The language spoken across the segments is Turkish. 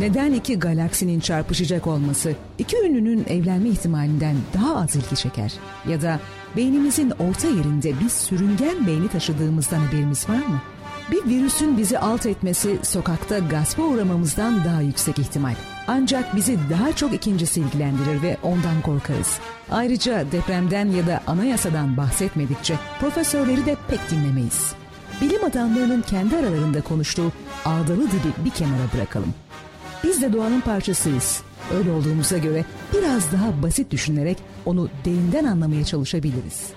Neden iki galaksinin çarpışacak olması iki ünlünün evlenme ihtimalinden daha az ilgi çeker? Ya da beynimizin orta yerinde bir sürüngen beyni taşıdığımızdan haberimiz var mı? Bir virüsün bizi alt etmesi sokakta gaspa uğramamızdan daha yüksek ihtimal. Ancak bizi daha çok ikincisi ilgilendirir ve ondan korkarız. Ayrıca depremden ya da anayasadan bahsetmedikçe profesörleri de pek dinlemeyiz. Bilim adamlarının kendi aralarında konuştuğu ağdalı dili bir kenara bırakalım. Biz de doğanın parçasıyız. Öyle olduğumuza göre biraz daha basit düşünerek onu derinden anlamaya çalışabiliriz.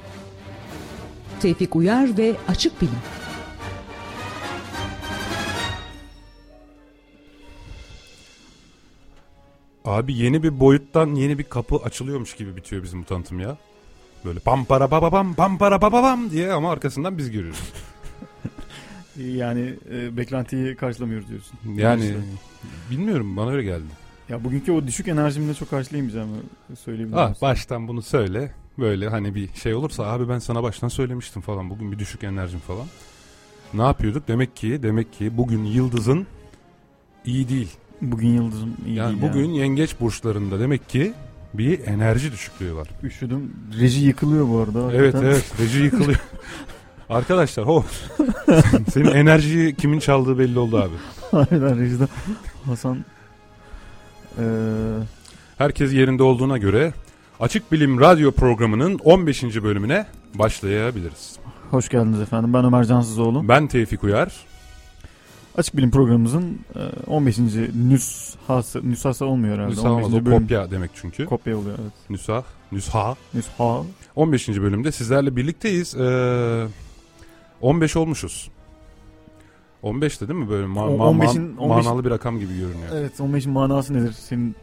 Tevfik Uyar ve Açık Bilim Abi yeni bir boyuttan yeni bir kapı açılıyormuş gibi bitiyor bizim bu tanıtım ya. Böyle pam para pa pam para pa pam diye ama arkasından biz görüyoruz. Yani e, beklentiyi karşılamıyoruz diyorsun. Yani bilmiyorum bana öyle geldi. Ya bugünkü o düşük enerjimle çok karşılayamayacağımı söyleyebilirim. Ah baştan bunu söyle. Böyle hani bir şey olursa abi ben sana baştan söylemiştim falan. Bugün bir düşük enerjim falan. Ne yapıyorduk? Demek ki demek ki bugün yıldızın iyi değil. Bugün yıldızım iyi Yani değil bugün yengeç burçlarında demek ki bir enerji düşüklüğü var. Üşüdüm. Reji yıkılıyor bu arada. Evet hakikaten. evet reji yıkılıyor. Arkadaşlar ho senin enerjiyi kimin çaldığı belli oldu abi. Harbiden rejide. Hasan eee Herkes yerinde olduğuna göre Açık Bilim Radyo programının 15. bölümüne başlayabiliriz. hoş geldiniz efendim. Ben Ömer Cansızoğlu. Ben Tevfik Uyar. Açık Bilim programımızın e, 15. nüshası, nüshası olmuyor herhalde. Nüsha olmaz, 15. o bölüm. kopya demek çünkü. Kopya oluyor evet. Nüsha, nüsha. Nüsha. 15. bölümde sizlerle birlikteyiz. Ee, 15 olmuşuz. 15 de değil mi böyle ma- ma- 15'in ma- manalı bir rakam gibi görünüyor. Evet 15'in manası nedir senin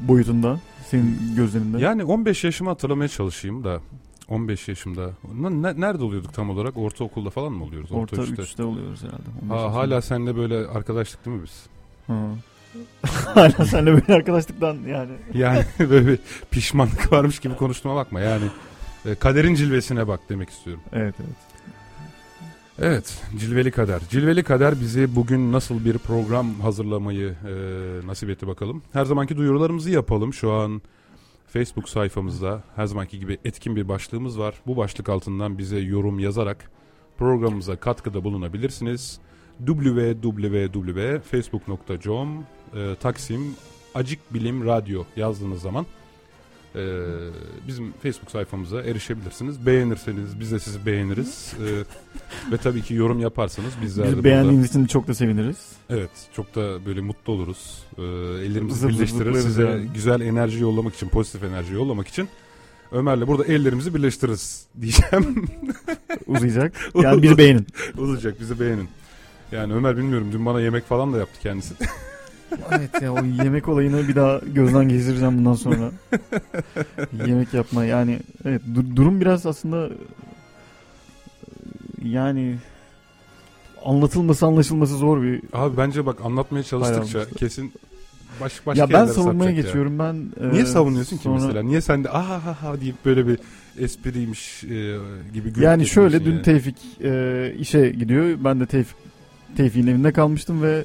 boyutunda? Senin gözlerinde? Yani 15 yaşımı hatırlamaya çalışayım da 15 yaşımda. Ne- ne- nerede oluyorduk tam olarak? Ortaokulda falan mı oluyoruz? Orta üçte. 3'te oluyoruz herhalde. 15 Ha, hala seninle böyle arkadaşlık değil mi biz? Ha. hala seninle böyle arkadaşlıktan yani. Yani böyle bir pişmanlık varmış gibi konuştuğuma bakma. Yani e, kaderin cilvesine bak demek istiyorum. Evet evet. Evet, Cilveli Kader. Cilveli Kader bizi bugün nasıl bir program hazırlamayı e, nasip etti bakalım. Her zamanki duyurularımızı yapalım. Şu an Facebook sayfamızda her zamanki gibi etkin bir başlığımız var. Bu başlık altından bize yorum yazarak programımıza katkıda bulunabilirsiniz. www.facebook.com e, Taksim Acık Bilim Radyo yazdığınız zaman e, bizim Facebook sayfamıza erişebilirsiniz. Beğenirseniz biz de sizi beğeniriz. E, ve tabii ki yorum yaparsanız bizler de Biz burada- beğendiğiniz için çok da seviniriz. Evet çok da böyle mutlu oluruz. Ee, ellerimizi Zıp birleştirir size yani. güzel enerji yollamak için, pozitif enerji yollamak için. Ömer'le burada ellerimizi birleştiririz diyeceğim. Uzayacak. Yani bizi beğenin. Uzayacak bizi beğenin. Yani Ömer bilmiyorum dün bana yemek falan da yaptı kendisi. Evet ya o yemek olayını bir daha gözden geçireceğim bundan sonra. yemek yapma yani evet dur- durum biraz aslında e, yani anlatılması anlaşılması zor bir Abi bence bak anlatmaya çalıştıkça Hayır, kesin baş, başka ya ben savunmaya sapacak ya. geçiyorum ben Niye e, savunuyorsun ki sonra- mesela? Niye sen de aha ha ha deyip böyle bir espriymiş e, gibi yani şöyle geçiyorsun dün yani? Tevfik e, işe gidiyor ben de Tevfik Tevfik'in evinde kalmıştım ve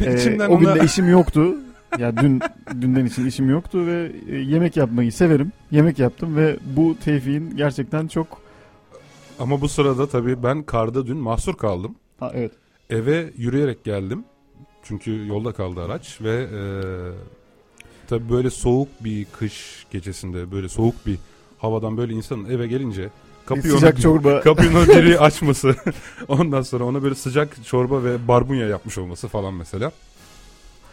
e, İçimden o gün ona- de işim yoktu. Ya dün dünden için işim yoktu ve e, yemek yapmayı severim. Yemek yaptım ve bu Tevfik'in gerçekten çok Ama bu sırada tabii ben karda dün mahsur kaldım. ha, evet Eve yürüyerek geldim. Çünkü yolda kaldı araç ve e, tabii böyle soğuk bir kış gecesinde böyle soğuk bir havadan böyle insanın eve gelince kapıyı sıcak ona, çorba kapıyı ona biri açması ondan sonra ona böyle sıcak çorba ve barbunya yapmış olması falan mesela.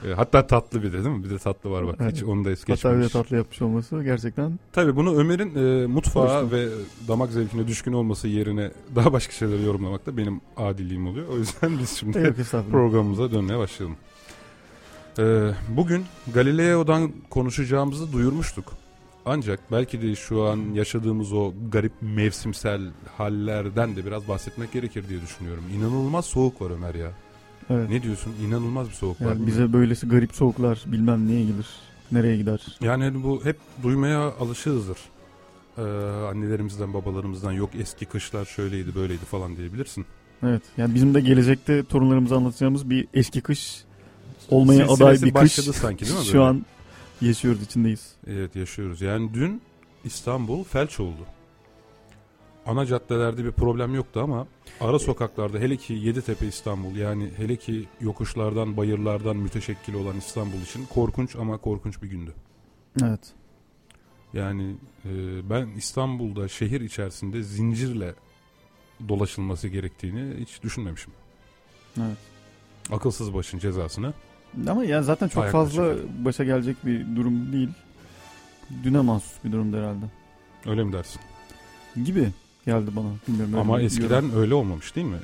E, hatta tatlı bir de değil mi? Bir de tatlı var bak. Evet. Hiç onu da es hatta bir geçmemiş. de tatlı yapmış olması gerçekten Tabii bunu Ömer'in e, mutfağa Hoştu. ve damak zevkine düşkün olması yerine daha başka şeyleri yorumlamak da benim adilliğim oluyor. O yüzden biz şimdi yok programımıza dönmeye başlayalım. Ee, bugün Galileo'dan konuşacağımızı duyurmuştuk. Ancak belki de şu an yaşadığımız o garip mevsimsel hallerden de biraz bahsetmek gerekir diye düşünüyorum. İnanılmaz soğuk var Ömer ya. Evet. Ne diyorsun? İnanılmaz bir soğuk var. Yani mi? bize böylesi garip soğuklar bilmem neye gelir. Nereye gider? Yani bu hep duymaya alışığızdır. Ee, annelerimizden, babalarımızdan yok eski kışlar şöyleydi, böyleydi falan diyebilirsin. Evet. Yani bizim de gelecekte torunlarımıza anlatacağımız bir eski kış olmaya aday bir kış başladı sanki değil mi? şu an yaşıyoruz içindeyiz. Evet yaşıyoruz. Yani dün İstanbul felç oldu. Ana caddelerde bir problem yoktu ama ara sokaklarda hele ki Yeditepe İstanbul yani hele ki yokuşlardan bayırlardan müteşekkil olan İstanbul için korkunç ama korkunç bir gündü. Evet. Yani e, ben İstanbul'da şehir içerisinde zincirle dolaşılması gerektiğini hiç düşünmemişim. Evet. Akılsız başın cezasını. Ama ya zaten çok Ayak fazla başı başa gelecek bir durum değil. Düne mahsus bir durumdu herhalde. Öyle mi dersin? Gibi geldi bana. Bilmiyorum. Ama eskiden yorum. öyle olmamış değil mi?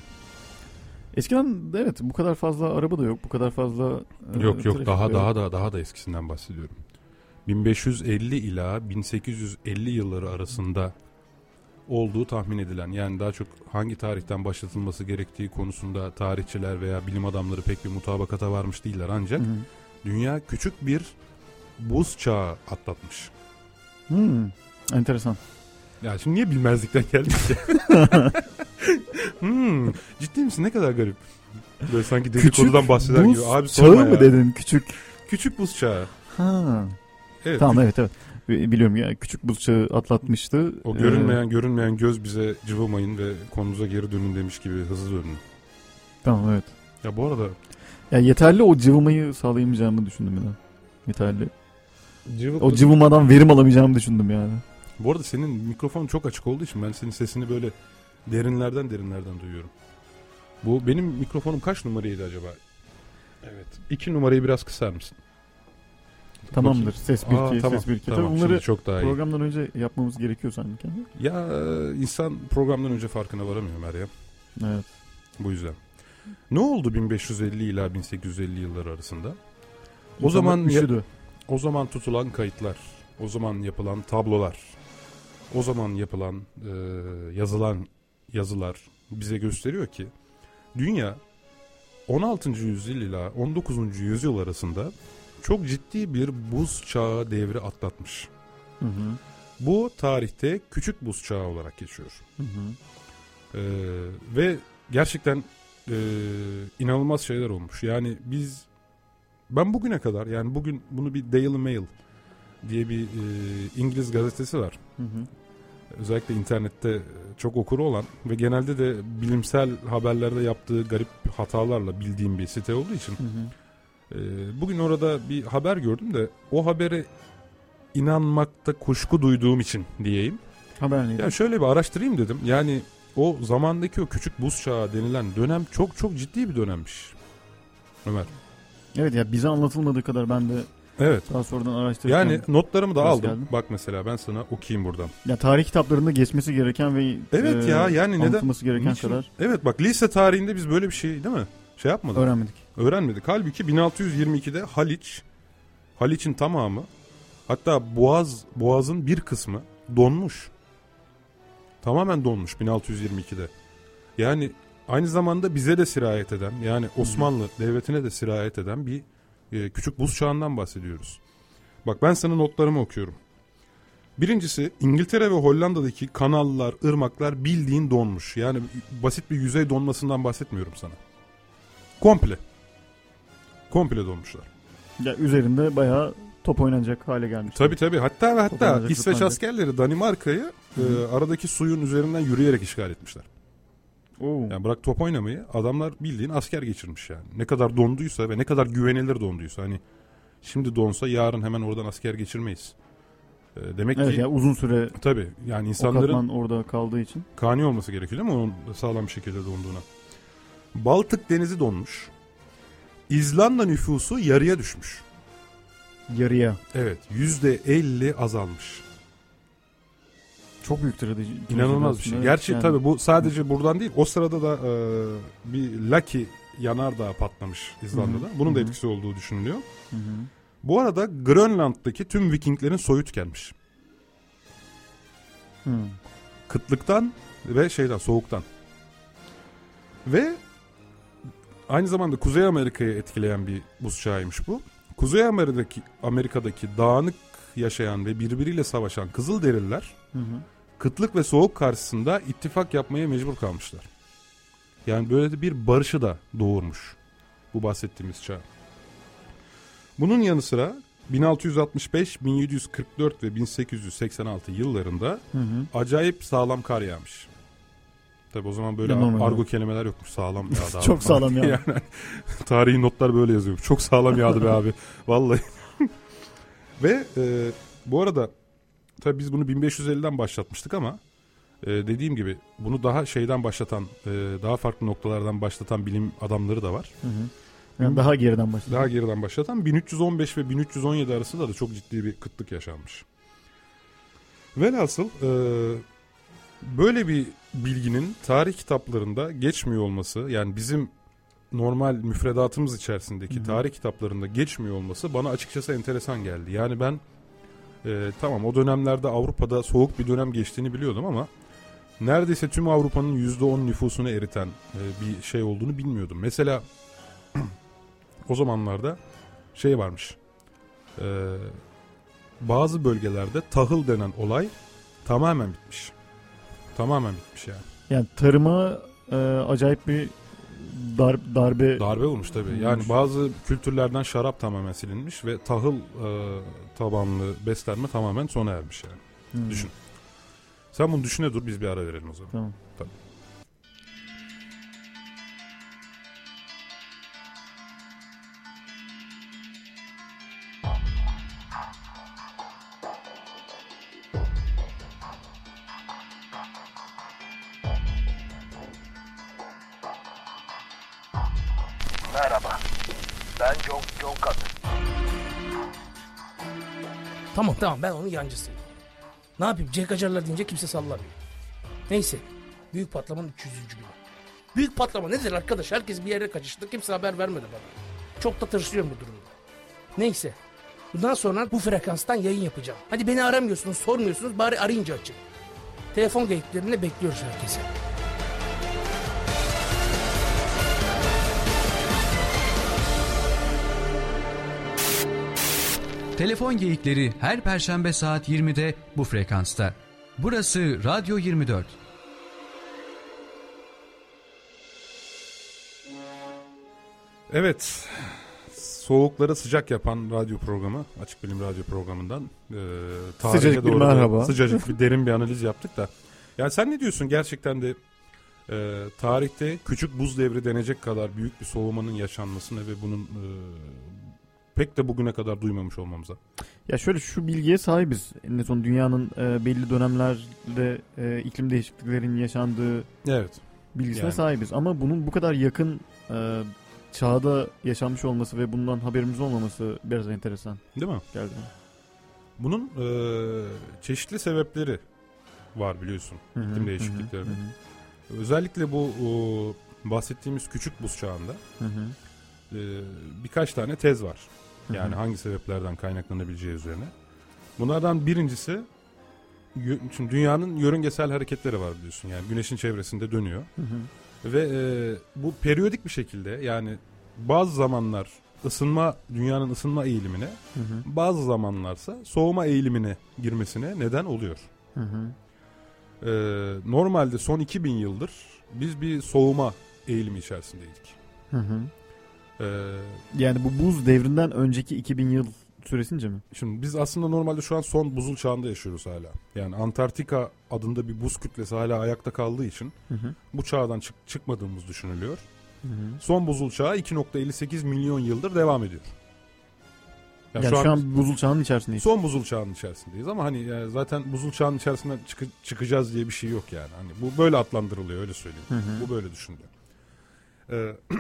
Eskiden de evet bu kadar fazla araba da yok. Bu kadar fazla e, Yok yok trafik daha de daha yok. da daha da eskisinden bahsediyorum. 1550 ila 1850 yılları arasında olduğu tahmin edilen yani daha çok hangi tarihten başlatılması gerektiği konusunda tarihçiler veya bilim adamları pek bir mutabakata varmış değiller ancak Hı hı. dünya küçük bir buz çağı atlatmış. Hmm, enteresan. Ya şimdi niye bilmezlikten geldik ya? hmm, ciddi misin? Ne kadar garip. Böyle sanki dedikodudan bahseder buz gibi. Abi çağı sorma mı ya. dedin? Küçük. Küçük buz çağı. Ha. Evet. Tamam evet evet. Bi- Biliyorum ya küçük buz çağı atlatmıştı. O Ee, görünmeyen görünmeyen göz bize cıvımayın ve konunuza geri dönün demiş gibi hızlı dönün. tamam evet. Ya bu arada Ya yeterli o cıvımayı sağlayamayacağımı düşündüm daha. Yeterli. cıvık O cıvımadan verim alamayacağımı düşündüm yani. Bu arada senin mikrofon çok açık olduğu için ben senin sesini böyle derinlerden derinlerden duyuyorum. Bu benim mikrofonum kaç numaraydı acaba? Evet. İki numarayı biraz kısar mısın? Tamamdır. Ses 1 Aa, 2 tamam, ses 1 2. Tamam, bunları çok daha iyi. programdan önce yapmamız gerekiyor sanki. Ya e, insan programdan önce farkına varamıyor Meryem. Evet. Bu yüzden. Ne oldu 1550 ila 1850 yılları arasında? O İnsanlar zaman ya-. O zaman tutulan kayıtlar, o zaman yapılan tablolar, o zaman yapılan e, yazılan yazılar bize gösteriyor ki dünya 16. yüzyıl ila 19. yüzyıl arasında çok ciddi bir buz çağı devri atlatmış. Hı hı. Bu tarihte küçük buz çağı olarak geçiyor. Hı hı. Ee, ve gerçekten e, inanılmaz şeyler olmuş. Yani biz ben bugüne kadar yani bugün bunu bir Daily Mail diye bir e, İngiliz gazetesi var. Hı hı. Özellikle internette çok okuru olan ve genelde de bilimsel haberlerde yaptığı garip hatalarla bildiğim bir site olduğu için Hı hı. E, bugün orada bir haber gördüm de o habere inanmakta kuşku duyduğum için diyeyim. Haber neydi? Ya şöyle bir araştırayım dedim. Yani o zamandaki o küçük buz çağı denilen dönem çok çok ciddi bir dönemmiş. Ömer. Evet ya bize anlatılmadığı kadar ben de Evet. daha sonradan araştırırken Yani notlarımı da aldım. geldin? Bak mesela ben sana okuyayım buradan. ya tarih kitaplarında geçmesi gereken ve Evet ya, yani neden- gereken Niçin? kadar Evet bak lise tarihinde biz böyle bir şey değil mi? Şey yapmadık. öğrenmedik. Öğrenmedik. Halbuki 1622'de Haliç, Haliç'in tamamı hatta Boğaz, Boğaz'ın bir kısmı donmuş. Tamamen donmuş 1622'de. Yani aynı zamanda bize de sirayet eden yani Osmanlı devletine de sirayet eden bir e, küçük buz çağından bahsediyoruz. Bak ben sana notlarımı okuyorum. Birincisi İngiltere ve Hollanda'daki kanallar, ırmaklar bildiğin donmuş. Yani basit bir yüzey donmasından bahsetmiyorum sana. Komple. Komple donmuşlar. Ya üzerinde bayağı top oynanacak hale gelmiş. Tabi tabi. Hatta ve hatta İsveç askerleri Danimarka'yı e, aradaki suyun üzerinden yürüyerek işgal etmişler. Oo. Yani bırak top oynamayı adamlar bildiğin asker geçirmiş yani. Ne kadar donduysa ve ne kadar güvenilir donduysa hani şimdi donsa yarın hemen oradan asker geçirmeyiz. E, demek evet ki ya uzun süre tabi yani insanların orada kaldığı için. kani olması gerekiyor değil mi onun sağlam bir şekilde donduğuna. Baltık denizi donmuş. İzlanda nüfusu yarıya düşmüş. Yarıya. Evet yüzde elli azalmış. Çok büyük trajedi. İnanılmaz bir şey. Evet, Gerçi yani. tabii bu sadece buradan değil. O sırada da e, bir Lucky yanardağ patlamış İzlanda'da. Hı hı. Bunun da etkisi olduğu düşünülüyor. Hı hı. Bu arada Grönland'daki tüm Vikinglerin soyu tükenmiş. Hı. Kıtlıktan ve şeyden soğuktan. Ve aynı zamanda Kuzey Amerika'yı etkileyen bir buz çağıymış bu. Kuzey Amerika'daki Amerika'daki dağınık yaşayan ve birbiriyle savaşan Kızılderililer Hı hı. kıtlık ve soğuk karşısında ittifak yapmaya mecbur kalmışlar. Yani böyle de bir barışı da doğurmuş bu bahsettiğimiz çağ. Bunun yanı sıra 1665, 1744 ve 1886 yıllarında Hı hı. acayip sağlam kar yağmış. Tabi o zaman böyle Normal. argo kelimeler yokmuş. Sağlam yağdı abi. Çok sağlam yağdı. yani tarihi notlar böyle yazıyormuş. Çok sağlam yağdı be abi. Vallahi. Ve e, bu arada tabi biz bunu 1550'den başlatmıştık ama e, dediğim gibi bunu daha şeyden başlatan, e, daha farklı noktalardan başlatan bilim adamları da var. Hı hı. Yani daha geriden başladı. Daha geriden başlatan 1315 ve 1317 arasında da çok ciddi bir kıtlık yaşanmış. Velhasıl e, böyle bir bilginin tarih kitaplarında geçmiyor olması yani bizim normal müfredatımız içerisindeki Hı hı. tarih kitaplarında geçmiyor olması bana açıkçası enteresan geldi. Yani ben e, tamam o dönemlerde Avrupa'da soğuk bir dönem geçtiğini biliyordum ama neredeyse tüm Avrupa'nın %10 nüfusunu eriten e, bir şey olduğunu bilmiyordum. Mesela o zamanlarda şey varmış. Ee, bazı bölgelerde tahıl denen olay tamamen bitmiş. Tamamen bitmiş yani. Yani tarıma e, acayip bir dar, darbe Darbe olmuş tabii. Olmuş. Yani bazı kültürlerden şarap tamamen silinmiş ve tahıl e, tabanlı beslenme tamamen sona ermiş yani. Hı. Düşün. Sen bunu düşüne dur biz bir ara verelim o zaman. Tamam. Merhaba. Tamam ben onun yancısıyım. Ne yapayım Cenk Acarlar deyince kimse sallamıyor. Neyse büyük patlamanın 300. günü. Büyük patlama nedir arkadaş? Herkes bir yere kaçıştı. Kimse haber vermedi bana. Çok da tırsıyorum bu durumda. Neyse. Bundan sonra bu frekanstan yayın yapacağım. Hadi beni aramıyorsunuz, sormuyorsunuz. Bari arayınca açın. Telefon geyiklerine bekliyoruz herkese. Telefon geyikleri her perşembe saat 20'de bu frekansta. Burası Radyo 24. Evet. Soğukları sıcak yapan radyo programı, Açık Bilim Radyo programından e, tarihe Sıcacık bir doğru da merhaba. sıcacık bir derin bir analiz yaptık da. Yani sen ne diyorsun gerçekten de e, tarihte küçük buz devri denecek kadar büyük bir soğumanın yaşanmasına ve bunun e, pek de bugüne kadar duymamış olmamıza. Ya şöyle şu bilgiye sahibiz. En son dünyanın e, belli dönemlerde e, iklim değişikliklerinin yaşandığı Evet. bilgisine Yani. sahibiz. Ama bunun bu kadar yakın e, çağda yaşanmış olması ve bundan haberimiz olmaması biraz enteresan Değil mi? geldi. Bunun e, çeşitli sebepleri var biliyorsun. Hı hı, İklim hı hı, değişiklikleri. hı hı, Özellikle bu o, bahsettiğimiz küçük buz çağında hı hı, e, birkaç tane tez var. Yani hangi sebeplerden kaynaklanabileceği üzerine. Bunlardan birincisi şimdi dünyanın yörüngesel hareketleri var biliyorsun. Yani güneşin çevresinde dönüyor. Hı hı. Ve e, bu periyodik bir şekilde yani bazı zamanlar ısınma dünyanın ısınma eğilimine Hı hı. bazı zamanlarsa soğuma eğilimine girmesine neden oluyor. Hı hı. E, normalde son 2000 yıldır biz bir soğuma eğilimi içerisindeydik. Hı hı. E, Yani bu buz devrinden önceki 2000 yıl süresince mi? Şimdi biz aslında normalde şu an son buzul çağında yaşıyoruz hala. Yani Antarktika adında bir buz kütlesi hala ayakta kaldığı için Hı hı. bu çağdan çık- çıkmadığımız düşünülüyor. Hı hı. Son buzul çağı 2.58 milyon yıldır devam ediyor. Yani Yani şu an, buzul çağının içerisindeyiz. son buzul çağının içerisindeyiz ama hani yani zaten buzul çağının içerisinden çıkı- çıkacağız diye bir şey yok yani. Hani bu böyle adlandırılıyor öyle söyleyeyim. Hı hı. Bu böyle düşünülüyor. Ee,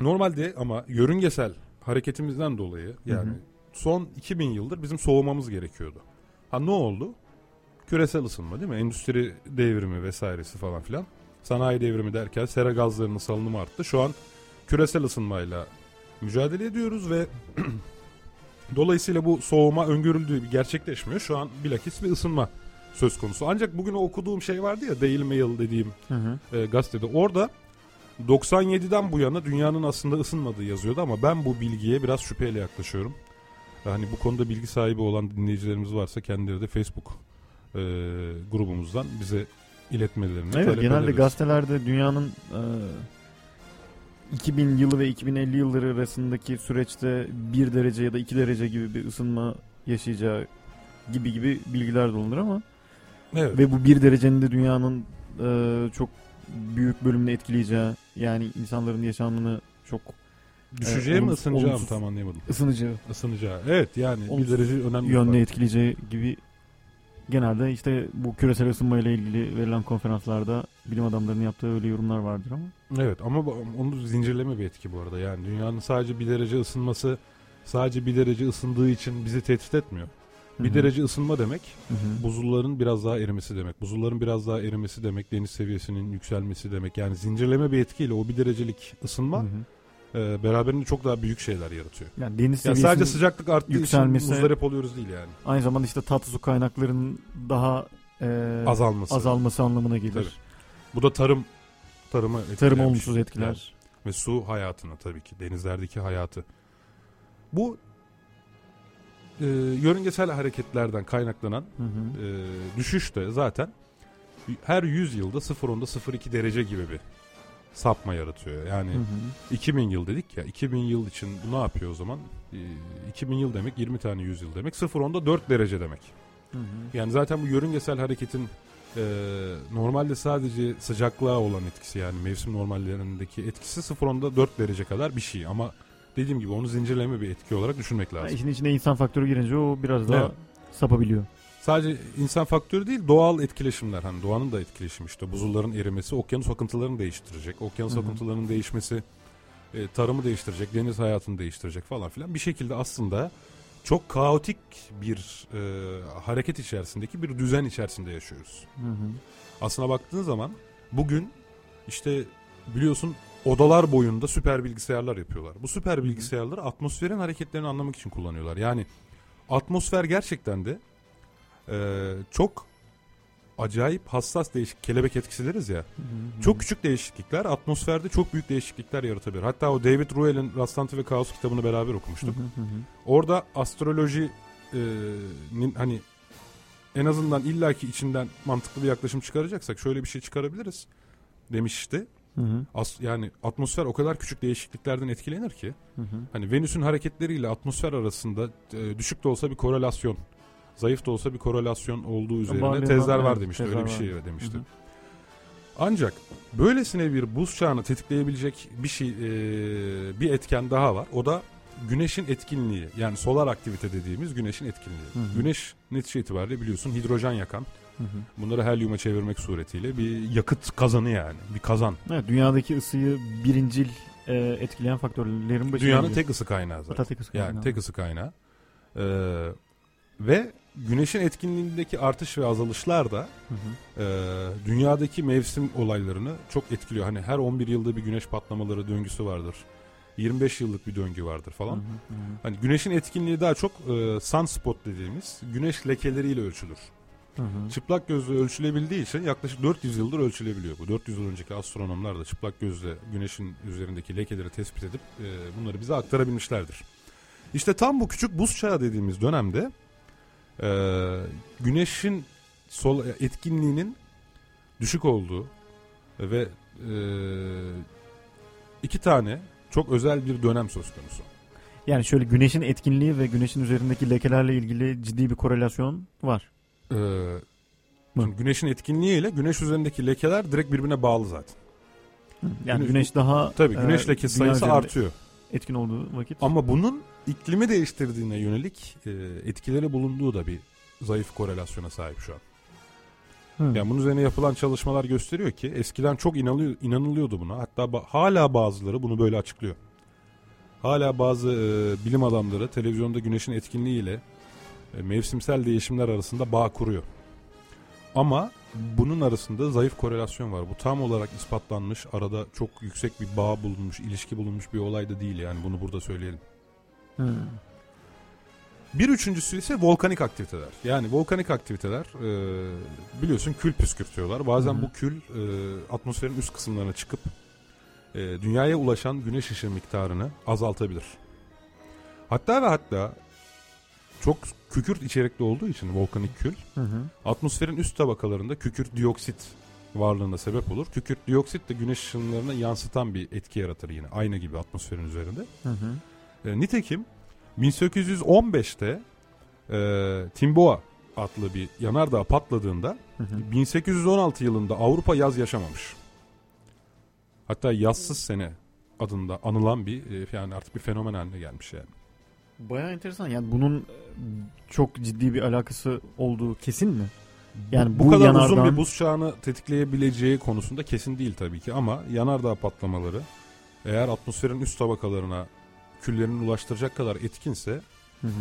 normalde ama yörüngesel hareketimizden dolayı yani Hı hı. son 2000 yıldır bizim soğumamız gerekiyordu. Ha ne oldu? Küresel ısınma değil mi? Endüstri devrimi vesairesi falan filan. Sanayi devrimi derken sera gazlarının salınımı arttı. Şu an küresel ısınmayla mücadele ediyoruz ve dolayısıyla bu soğuma öngörüldüğü gibi gerçekleşmiyor. Şu an bilakis bir ısınma söz konusu. Ancak bugün okuduğum şey vardı ya Daily Mail dediğim Hı hı. e, gazetede. Orada 97'den bu yana dünyanın aslında ısınmadığı yazıyordu ama ben bu bilgiye biraz şüpheyle yaklaşıyorum. Hani bu konuda bilgi sahibi olan dinleyicilerimiz varsa kendileri de Facebook e, grubumuzdan bize iletmelerini Evet genelde ederiz. gazetelerde dünyanın e, 2000 yılı ve 2050 yılları arasındaki süreçte 1 derece ya da 2 derece gibi bir ısınma yaşayacağı gibi gibi bilgiler de olunur ama Evet. ve bu 1 derecenin de dünyanın e, çok büyük bölümünü etkileyeceği yani insanların yaşamını çok Düşeceği e, mi olumsuz- ısınacağı mı olumsuz- tam anlayamadım. ısınacağı Isınacağı. Evet yani bir Olumsuz derece önemli. bir yönde fark. etkileyeceği gibi genelde işte bu küresel ısınma ile ilgili verilen konferanslarda bilim adamlarının yaptığı öyle yorumlar vardır ama. Evet ama bu- onu zincirleme bir etki bu arada. Yani dünyanın sadece bir derece ısınması sadece bir derece ısındığı için bizi tehdit etmiyor. Bir Hı hı. derece ısınma demek Hı hı. buzulların biraz daha erimesi demek. Buzulların biraz daha erimesi demek deniz seviyesinin yükselmesi demek. Yani zincirleme bir etkiyle o bir derecelik ısınma e, beraberinde çok daha büyük şeyler yaratıyor. Yani deniz Yani seviyesinin sadece sıcaklık arttığı yükselmesi- için muzdarip oluyoruz değil yani. aynı zamanda işte tatlı su kaynaklarının daha e, Azalması. azalması anlamına gelir. Tabii. Bu da tarım tarımı etkiler. Tarım olumsuz etkiler. Ve su hayatını tabii ki denizlerdeki hayatı. Bu e, yörüngesel hareketlerden kaynaklanan Hı hı. e, düşüş de zaten her 100 yılda 0.10'da 0.2 derece gibi bir sapma yaratıyor. Yani Hı hı. 2000 yıl dedik ya 2000 yıl için bu ne yapıyor o zaman? E, 2000 yıl demek 20 tane 100 yıl demek 0.10'da 4 derece demek. Hı hı. Yani zaten bu yörüngesel hareketin e, normalde sadece sıcaklığa olan etkisi yani mevsim normallerindeki etkisi 0.10'da 4 derece kadar bir şey ama dediğim gibi onu zincirleme bir etki olarak düşünmek Yani lazım. işin içine insan faktörü girince o biraz daha Evet. sapabiliyor. Sadece insan faktörü değil doğal etkileşimler hani doğanın da etkileşimi işte buzulların erimesi okyanus akıntılarını değiştirecek. Okyanus Hı hı. akıntılarının değişmesi e, tarımı değiştirecek, deniz hayatını değiştirecek falan filan. Bir şekilde aslında çok kaotik bir e, hareket içerisindeki bir düzen içerisinde yaşıyoruz. Hı hı. Aslına baktığın zaman bugün işte biliyorsun odalar boyunda süper bilgisayarlar yapıyorlar. Bu süper bilgisayarları atmosferin hareketlerini anlamak için kullanıyorlar. Yani atmosfer gerçekten de e, çok acayip hassas değişik kelebek etkisi deriz ya. Çok küçük değişiklikler atmosferde çok büyük değişiklikler yaratabilir. Hatta o David Ruel'in Rastlantı ve Kaos kitabını beraber okumuştuk. Orada astrolojinin hani en azından illaki içinden mantıklı bir yaklaşım çıkaracaksak şöyle bir şey çıkarabiliriz demişti. Hı hı. As, yani atmosfer o kadar küçük değişikliklerden etkilenir ki Hı hı. hani Venüs'ün hareketleriyle atmosfer arasında e, düşük de olsa bir korelasyon, zayıf da olsa bir korelasyon olduğu üzerine Bağlı- tezler var demişti. tezler Öyle bir var. şey demişti. Hı hı. Ancak böylesine bir buz çağını tetikleyebilecek bir şey e, bir etken daha var. O da güneşin etkinliği. Yani solar aktivite dediğimiz güneşin etkinliği. Hı hı. Güneş netice itibariyle biliyorsun hidrojen yakan. Hı hı. Bunları helyuma çevirmek suretiyle bir yakıt kazanı yani. Bir kazan. Evet, dünyadaki ısıyı birincil e, etkileyen faktörlerin başında Dünyanın geliyor. tek ısı kaynağı zaten. Hatta tek ısı Yani kaynağı. tek ısı kaynağı. Ee, ve güneşin etkinliğindeki artış ve azalışlar da Hı hı. e, dünyadaki mevsim olaylarını çok etkiliyor. Hani her 11 yılda bir güneş patlamaları döngüsü vardır. 25 yıllık bir döngü vardır falan. Hı, hı hı. Hani güneşin etkinliği daha çok e, sunspot dediğimiz güneş lekeleriyle ölçülür. Hı hı. Çıplak gözle ölçülebildiği için yaklaşık 400 yıldır ölçülebiliyor bu. 400 yıl önceki astronomlar da çıplak gözle güneşin üzerindeki lekeleri tespit edip e, bunları bize aktarabilmişlerdir. İşte tam bu küçük buz çağı dediğimiz dönemde e, güneşin sol etkinliğinin düşük olduğu ve e, iki tane çok özel bir dönem söz konusu. Yani şöyle güneşin etkinliği ve güneşin üzerindeki lekelerle ilgili ciddi bir korelasyon var. Ee, şimdi güneşin etkinliğiyle güneş üzerindeki lekeler direkt birbirine bağlı zaten. Yani Güneş- güneş daha Tabii e, güneş lekesi dünya sayısı artıyor. Etkin olduğu vakit. Ama bunun iklimi değiştirdiğine yönelik e, etkileri bulunduğu da bir zayıf korelasyona sahip şu an. Hı. Yani bunun üzerine yapılan çalışmalar gösteriyor ki eskiden çok inanılıyor, inanılıyordu buna. Hatta ba- hala bazıları bunu böyle açıklıyor. Hala bazı e, bilim adamları televizyonda güneşin etkinliğiyle e, mevsimsel değişimler arasında bağ kuruyor. Ama bunun arasında zayıf korelasyon var. Bu tam olarak ispatlanmış, arada çok yüksek bir bağ bulunmuş, ilişki bulunmuş bir olay da değil yani bunu burada söyleyelim. Hı. Bir üçüncüsü ise volkanik aktiviteler. Yani volkanik aktiviteler e, biliyorsun kül püskürtüyorlar. Bazen hı. bu kül e, atmosferin üst kısımlarına çıkıp e, dünyaya ulaşan güneş ışığı miktarını azaltabilir. Hatta ve hatta çok kükürt içerikli olduğu için volkanik kül Hı hı. atmosferin üst tabakalarında kükürt dioksit varlığına sebep olur. Kükürt dioksit de güneş ışınlarını yansıtan bir etki yaratır yine. Aynı gibi atmosferin üzerinde. Hı hı. E, nitekim 1815'te e, Timboa adlı bir yanardağ patladığında Hı hı. 1816 yılında Avrupa yaz yaşamamış. Hatta yazsız sene adında anılan bir e, yani artık bir fenomen haline gelmiş yani. Bayağı enteresan. Yani bunun e, çok ciddi bir alakası olduğu kesin mi? Yani bu, bu kadar uzun yanardağın- bir buz çağını tetikleyebileceği konusunda kesin değil tabii ki ama yanardağ patlamaları eğer atmosferin üst tabakalarına küllerini ulaştıracak kadar etkinse Hı hı.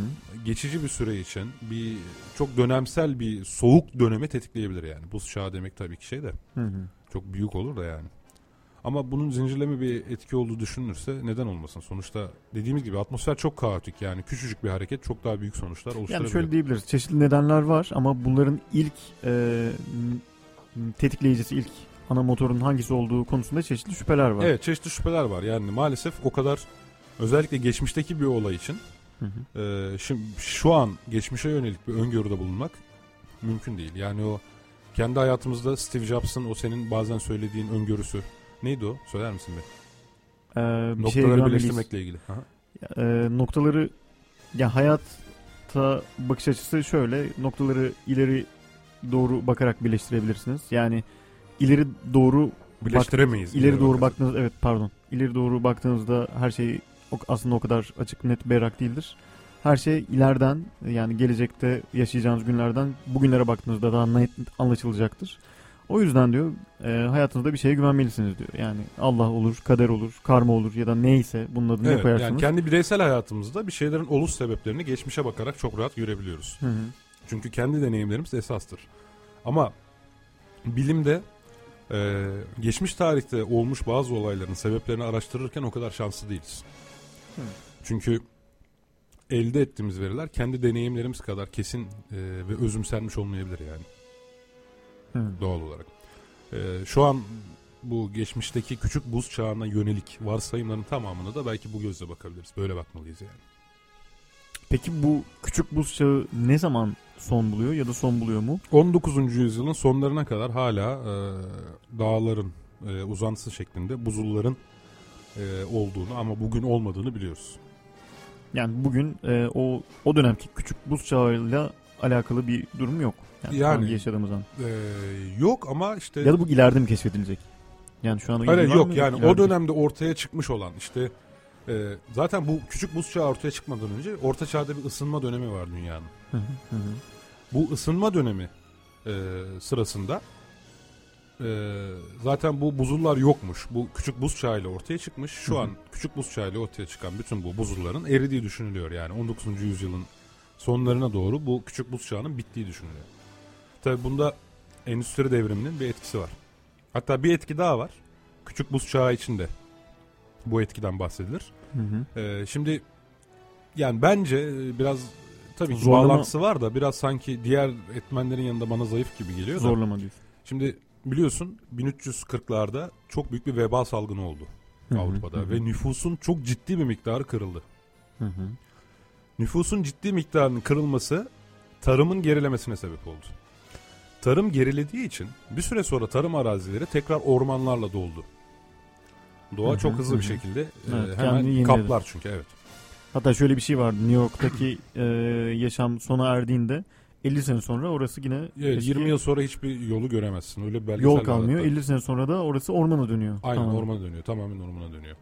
geçici bir süre için bir çok dönemsel bir soğuk dönemi tetikleyebilir yani. Buz çağı demek tabii ki şey de Hı hı. çok büyük olur da yani. Ama bunun zincirleme bir etki olduğu düşünülürse neden olmasın? Sonuçta dediğimiz gibi atmosfer çok kaotik yani küçücük bir hareket çok daha büyük sonuçlar oluşturabilir. Yani şöyle diyebiliriz. Çeşitli nedenler var ama bunların ilk e, tetikleyicisi, ilk ana motorun hangisi olduğu konusunda çeşitli şüpheler var. Evet çeşitli şüpheler var yani maalesef o kadar özellikle geçmişteki bir olay için Hı hı. e, şimdi şu an geçmişe yönelik bir öngörüde bulunmak mümkün değil. Yani o kendi hayatımızda Steve Jobs'ın o senin bazen söylediğin öngörüsü neydi o? Söyler misin bir? Ee, bir şeye Noktaları güvenmeliyiz. birleştirmekle ilgili. Aha. e, noktaları ya hayata bakış açısı şöyle noktaları ileri doğru bakarak birleştirebilirsiniz. Yani ileri doğru Birleştiremeyiz. ileri doğru baktığınız evet pardon ileri doğru baktığınızda her şey aslında o kadar açık net berrak değildir. Her şey ileriden yani gelecekte yaşayacağınız günlerden bugünlere baktığınızda daha net anlaşılacaktır. O yüzden diyor e, hayatınızda bir şeye güvenmelisiniz diyor. Yani Allah olur, kader olur, karma olur ya da neyse bunun adını ne Evet, koyarsınız. yani kendi bireysel hayatımızda bir şeylerin oluş sebeplerini geçmişe bakarak çok rahat görebiliyoruz. Hı hı. Çünkü kendi deneyimlerimiz esastır. Ama bilimde e, geçmiş tarihte olmuş bazı olayların sebeplerini araştırırken o kadar şanslı değiliz. Hı. Çünkü elde ettiğimiz veriler kendi deneyimlerimiz kadar kesin e, ve özümsenmiş olmayabilir yani Hı. doğal olarak. E, şu an bu geçmişteki küçük buz çağına yönelik varsayımların tamamına da belki bu gözle bakabiliriz. Böyle bakmalıyız yani. Peki bu küçük buz çağı ne zaman son buluyor ya da son buluyor mu? 19. yüzyılın sonlarına kadar hala e, dağların e, uzantısı şeklinde buzulların e, olduğunu ama bugün olmadığını biliyoruz. Yani bugün e, o o dönemki küçük buz çağıyla alakalı bir durum yok. Yani, Yani- yaşadığımız an. E, yok ama işte Ya da bu ileride mi keşfedilecek? Yani şu anda Hayır, yok mı? yani o İleride. dönemde ortaya çıkmış olan işte e, zaten bu küçük buz çağı ortaya çıkmadan önce orta çağda bir ısınma dönemi var dünyanın. Hı hı, hı hı. Bu ısınma dönemi e, sırasında e, zaten bu buzullar yokmuş. Bu küçük buz çağıyla ortaya çıkmış. Şu an küçük buz çağıyla ortaya çıkan bütün bu buzulların eridiği düşünülüyor. Yani 19. yüzyılın sonlarına doğru bu küçük buz çağının bittiği düşünülüyor. Tabi bunda endüstri devriminin bir etkisi var. Hatta bir etki daha var. Küçük buz çağı içinde bu etkiden bahsedilir. Hı hı. Ee, şimdi yani bence e, biraz tabii ki Zorlama- bağlantısı var da biraz sanki diğer etmenlerin yanında bana zayıf gibi geliyor da. Zorlama diyorsun. Şimdi biliyorsun 1340'larda çok büyük bir veba salgını oldu Hı hı, Avrupa'da hı hı. ve nüfusun çok ciddi bir miktarı kırıldı. Hı hı. Nüfusun ciddi miktarının kırılması tarımın gerilemesine sebep oldu. Tarım gerilediği için bir süre sonra tarım arazileri tekrar ormanlarla doldu. Doğa Hı hı, çok hızlı hı bir şekilde e, Evet, hemen kendini yeniledi. kaplar çünkü evet. Hatta şöyle bir şey vardı. New York'taki e, yaşam sona erdiğinde 50 sene sonra orası yine Evet, eski 20 yıl sonra hiçbir yolu göremezsin. Öyle bir yol kalmıyor. hatta. 50 sene sonra da orası ormana dönüyor. Aynen Tamam. ormana dönüyor. Tamamen ormana dönüyor.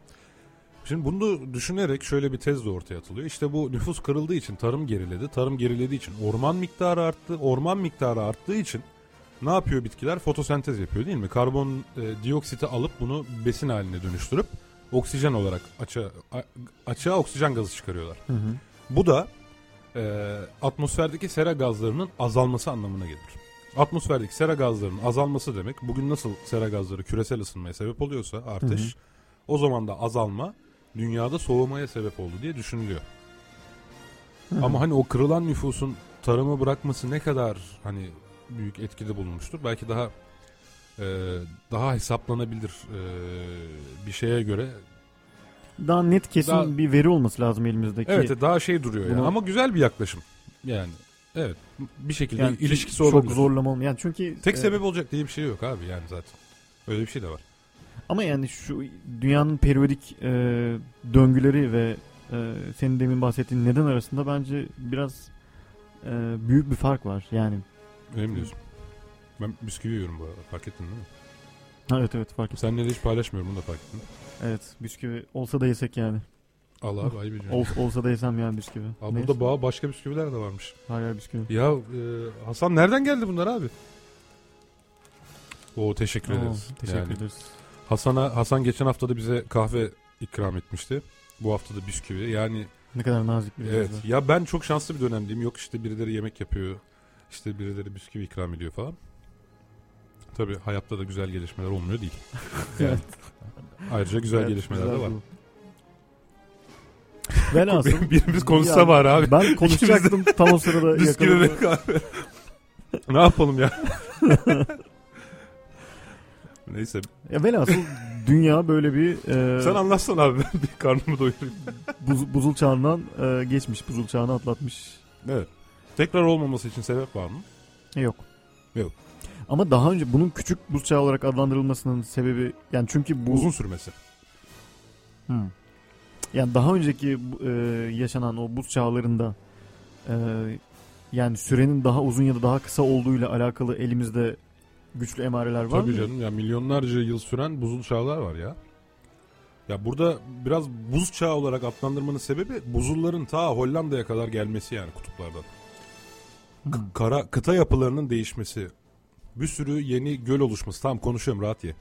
Şimdi bunu düşünerek şöyle bir tez de ortaya atılıyor. İşte bu nüfus kırıldığı için tarım geriledi. Tarım gerilediği için orman miktarı arttı. Orman miktarı arttığı için ne yapıyor bitkiler? Fotosentez yapıyor değil mi? Karbon e, dioksiti alıp bunu besin haline dönüştürüp oksijen olarak açığa, açığa oksijen gazı çıkarıyorlar. Hı hı. Bu da e, atmosferdeki sera gazlarının azalması anlamına gelir. Atmosferdeki sera gazlarının azalması demek bugün nasıl sera gazları küresel ısınmaya sebep oluyorsa artış Hı hı. o zaman da azalma dünyada soğumaya sebep oldu diye düşünülüyor. Hı. Ama hani o kırılan nüfusun tarımı bırakması ne kadar hani büyük etkide bulunmuştur. Belki daha e, daha hesaplanabilir e, bir şeye göre daha net kesin Daha- bir veri olması lazım elimizdeki. Evet daha şey duruyor yani. Bunu- ama güzel bir yaklaşım. Yani Evet. Bir şekilde Yani ilişkisi çok olabilir. zorlamalı. Yani çünkü Tek e, sebep olacak diye bir şey yok abi yani zaten. Öyle bir şey de var. Ama yani şu dünyanın periyodik e, döngüleri ve e, senin demin bahsettiğin neden arasında bence biraz e, büyük bir fark var. Yani Öyle mi diyorsun? Ben bisküvi yiyorum bu arada. Fark ettin değil mi? ha, evet evet fark ettim. Seninle de hiç paylaşmıyorum bunu da fark ettin. Evet bisküvi olsa da yesek yani. Allah abi ayıp ediyorum. Ol, olsa da yesem yani bisküvi. Abi Neyse. burada bağ başka bisküviler de varmış. Hayır bisküvi. Ya e, Hasan nereden geldi bunlar abi? Oo teşekkür Oo, ederiz. teşekkür Yani ederiz. Hasan'a Hasan geçen hafta da bize kahve ikram etmişti. Bu hafta da bisküvi. Yani Ne kadar nazik bir evet. yazı. Ya ben çok şanslı bir dönemdeyim. Yok işte birileri yemek yapıyor. İşte birileri bisküvi ikram ediyor falan. Tabii hayatta da güzel gelişmeler olmuyor değil. Yani, ayrıca güzel Evet, gelişmeler de güzel var. bu. Velhasıl Birimiz konuşsa var abi. Ben konuşacaktım tam o sırada Bisküvi ve kahve. ne yapalım ya? Neyse. Ya velhasıl dünya böyle bir e, Sen anlatsana abi ben bir karnımı doyurayım. buz- buzul çağından e, geçmiş, buzul çağını atlatmış. Evet. Tekrar olmaması için sebep var mı? Yok. Yok. Ama daha önce bunun küçük buz çağı olarak adlandırılmasının sebebi yani çünkü bu Uzun sürmesi. Hmm. Yani daha önceki e, yaşanan o buz çağlarında e, yani sürenin daha uzun ya da daha kısa olduğuyla alakalı elimizde güçlü emareler var Tabii mı? canım ya milyonlarca yıl süren buzul çağlar var ya. Ya burada biraz buz çağı olarak adlandırmanın sebebi buzulların ta Hollanda'ya kadar gelmesi yani kutuplardan. K- Hmm. kara kıta yapılarının değişmesi. Bir sürü yeni göl oluşması. Tamam konuşuyorum rahat ye.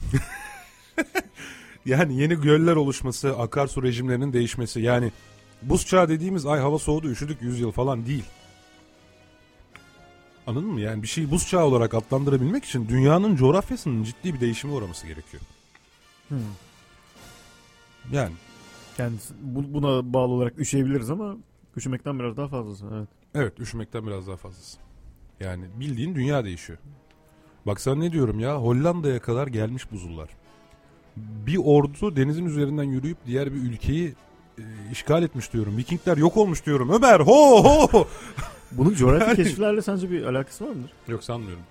yani yeni göller oluşması, akarsu rejimlerinin değişmesi. Yani buz çağı dediğimiz ay hava soğudu üşüdük 100 yıl falan değil. Anladın mı? Yani bir şeyi buz çağı olarak adlandırabilmek için dünyanın coğrafyasının ciddi bir değişime uğraması gerekiyor. Hmm. Yani Yani bu- buna bağlı olarak üşüyebiliriz ama üşümekten biraz daha fazlası. Evet. evet üşümekten biraz daha fazlası. Yani bildiğin dünya değişiyor. Bak sana ne diyorum ya Hollanda'ya kadar gelmiş buzullar. Bir ordu denizin üzerinden yürüyüp diğer bir ülkeyi e, işgal etmiş diyorum. Vikingler yok olmuş diyorum. Ömer ho ho. Bunun coğrafi Yani- keşiflerle sence bir alakası var mıdır? Yok sanmıyorum.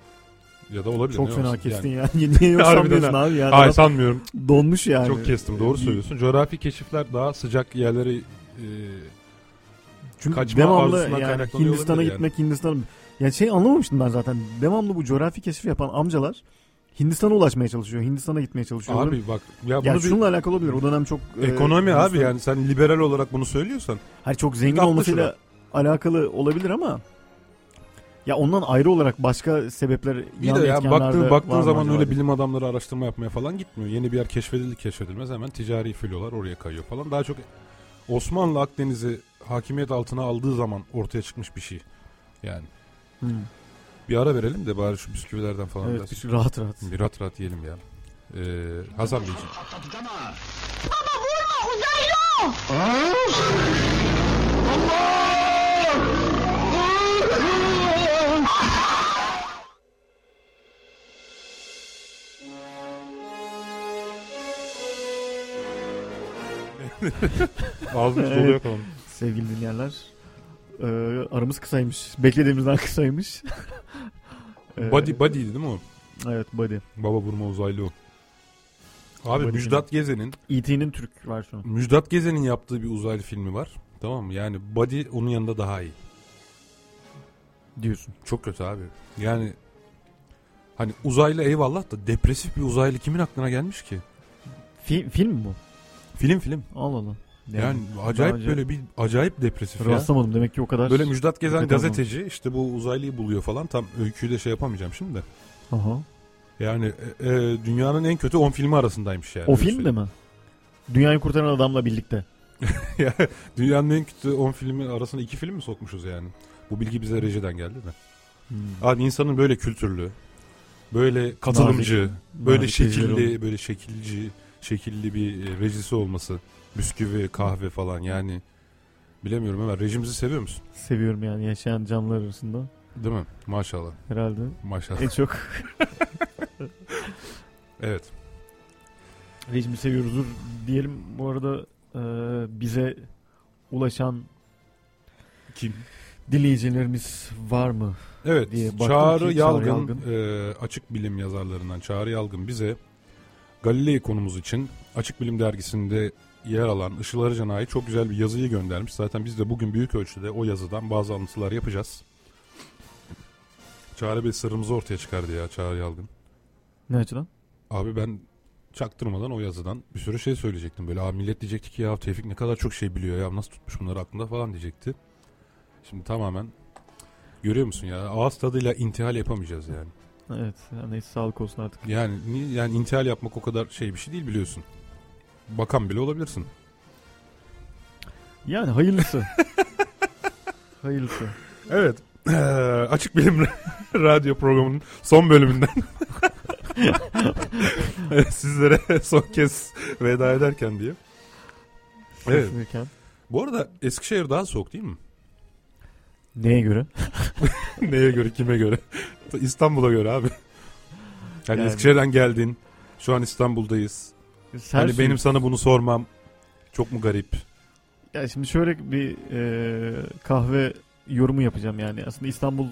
Ya da olabilir. Çok ne fena olsun? kestin Yani- yani. Niye yok sanmıyorsun abi yani. Hayır sanmıyorum. donmuş yani. Çok kestim. Doğru Bir- söylüyorsun. Coğrafi keşifler daha sıcak yerleri e, Çünkü Kaçma devamlı arzusundan yani kaynaklanıyor Hindistan'a gitmek Hindistan yani şey anlamamıştım ben zaten. Devamlı bu coğrafi keşif yapan amcalar Hindistan'a ulaşmaya çalışıyor. Hindistan'a gitmeye çalışıyor. abi bak ya bunu yani bir şununla alakalı olabilir. O dönem çok e, ekonomi abi Hindistan- yani sen liberal olarak bunu söylüyorsan Hayır çok zengin olmasıyla alakalı olabilir ama ya ondan ayrı olarak başka sebepler Bir yan de ya etkenler baktığın, baktığın zaman öyle bilim adamları araştırma yapmaya falan gitmiyor. Yeni bir yer keşfedildi keşfedilmez hemen ticari filolar oraya kayıyor falan. Daha çok Osmanlı Akdeniz'i hakimiyet altına aldığı zaman ortaya çıkmış bir şey. Yani Hmm. bir ara verelim de bari şu bisküvilerden falan Evet biraz. bir rahat rahat. Bir rahat rahat yiyelim ya. Ee, Hasan Beyciğim. Ağzımız doluyor falan. Sevgili dinleyenler e, aramız kısaymış. Beklediğimizden kısaymış. E, Body, body'ydi değil mi o? Evet Buddy. Baba vurma uzaylı o. Abi Body Müjdat Gezen'in E.T.'nin Türk versiyonu. Müjdat Gezen'in yaptığı bir uzaylı filmi var. Tamam mı? Yani Body onun yanında daha iyi. Diyorsun. Çok kötü abi. Yani hani uzaylı eyvallah da depresif bir uzaylı kimin aklına gelmiş ki? Fi- film mi bu? Film film. Allah Allah. Yani, acayip daha önce böyle bir acayip depresif ya. Rastlamadım demek ki o kadar. Böyle Müjdat Gezen gazeteci işte bu uzaylıyı buluyor falan. Tam öyküyü de şey yapamayacağım şimdi de. Aha. Yani e, e, dünyanın en kötü 10 filmi arasındaymış yani. O film de mi? Dünyayı kurtaran adamla birlikte. Ya, dünyanın en kötü 10 filmi arasında iki film mi sokmuşuz yani? Bu bilgi bize rejiden geldi de. Hmm. Abi insanın böyle kültürlü, böyle katılımcı, böyle nazik şekilli, böyle şekilci, şekilli bir e, rejisi olması. Bisküvi, kahve falan yani. Bilemiyorum ama rejimizi seviyor musun? Seviyorum yani yaşayan canlılar arasında. Değil mi? Maşallah. Herhalde Maşallah. en çok Evet. rejimi seviyoruzdur diyelim. Bu arada e, bize ulaşan Kim? Dinleyicilerimiz var mı? Evet, diye baktım Çağrı ki Yalgın, Yalgın. e, açık bilim yazarlarından Çağrı Yalgın bize Galilei konumuz için Açık Bilim dergisinde yer alan Işıl Arıcan'a ait çok güzel bir yazıyı göndermiş. Zaten biz de bugün büyük ölçüde o yazıdan bazı alıntılar yapacağız. Çağrı Bey sırrımızı ortaya çıkardı ya Çağrı Yalgın. Ne açıdan? Abi ben çaktırmadan o yazıdan bir sürü şey söyleyecektim. Böyle abi millet diyecekti ki ya Tevfik ne kadar çok şey biliyor ya nasıl tutmuş bunları aklında falan diyecekti. Şimdi tamamen görüyor musun ya ağız tadıyla intihal yapamayacağız yani. Evet. ya Neyse sağlık olsun artık. Yani ni- yani intihal yapmak o kadar şey bir şey değil biliyorsun. Bakan bile olabilirsin. Yani hayırlısı. hayırlısı. Evet. Açık Bilim Radyo programının son bölümünden sizlere son kez veda ederken diye. Evet. Bu arada Eskişehir daha soğuk değil mi? Neye göre? Neye göre kime göre? İstanbul'a göre abi. Yani, Yani- Eskişehir'den geldin. Şu an İstanbul'dayız. Her hani şey- benim sana bunu sormam çok mu garip? Ya şimdi şöyle bir e, kahve yorumu yapacağım yani. Aslında İstanbul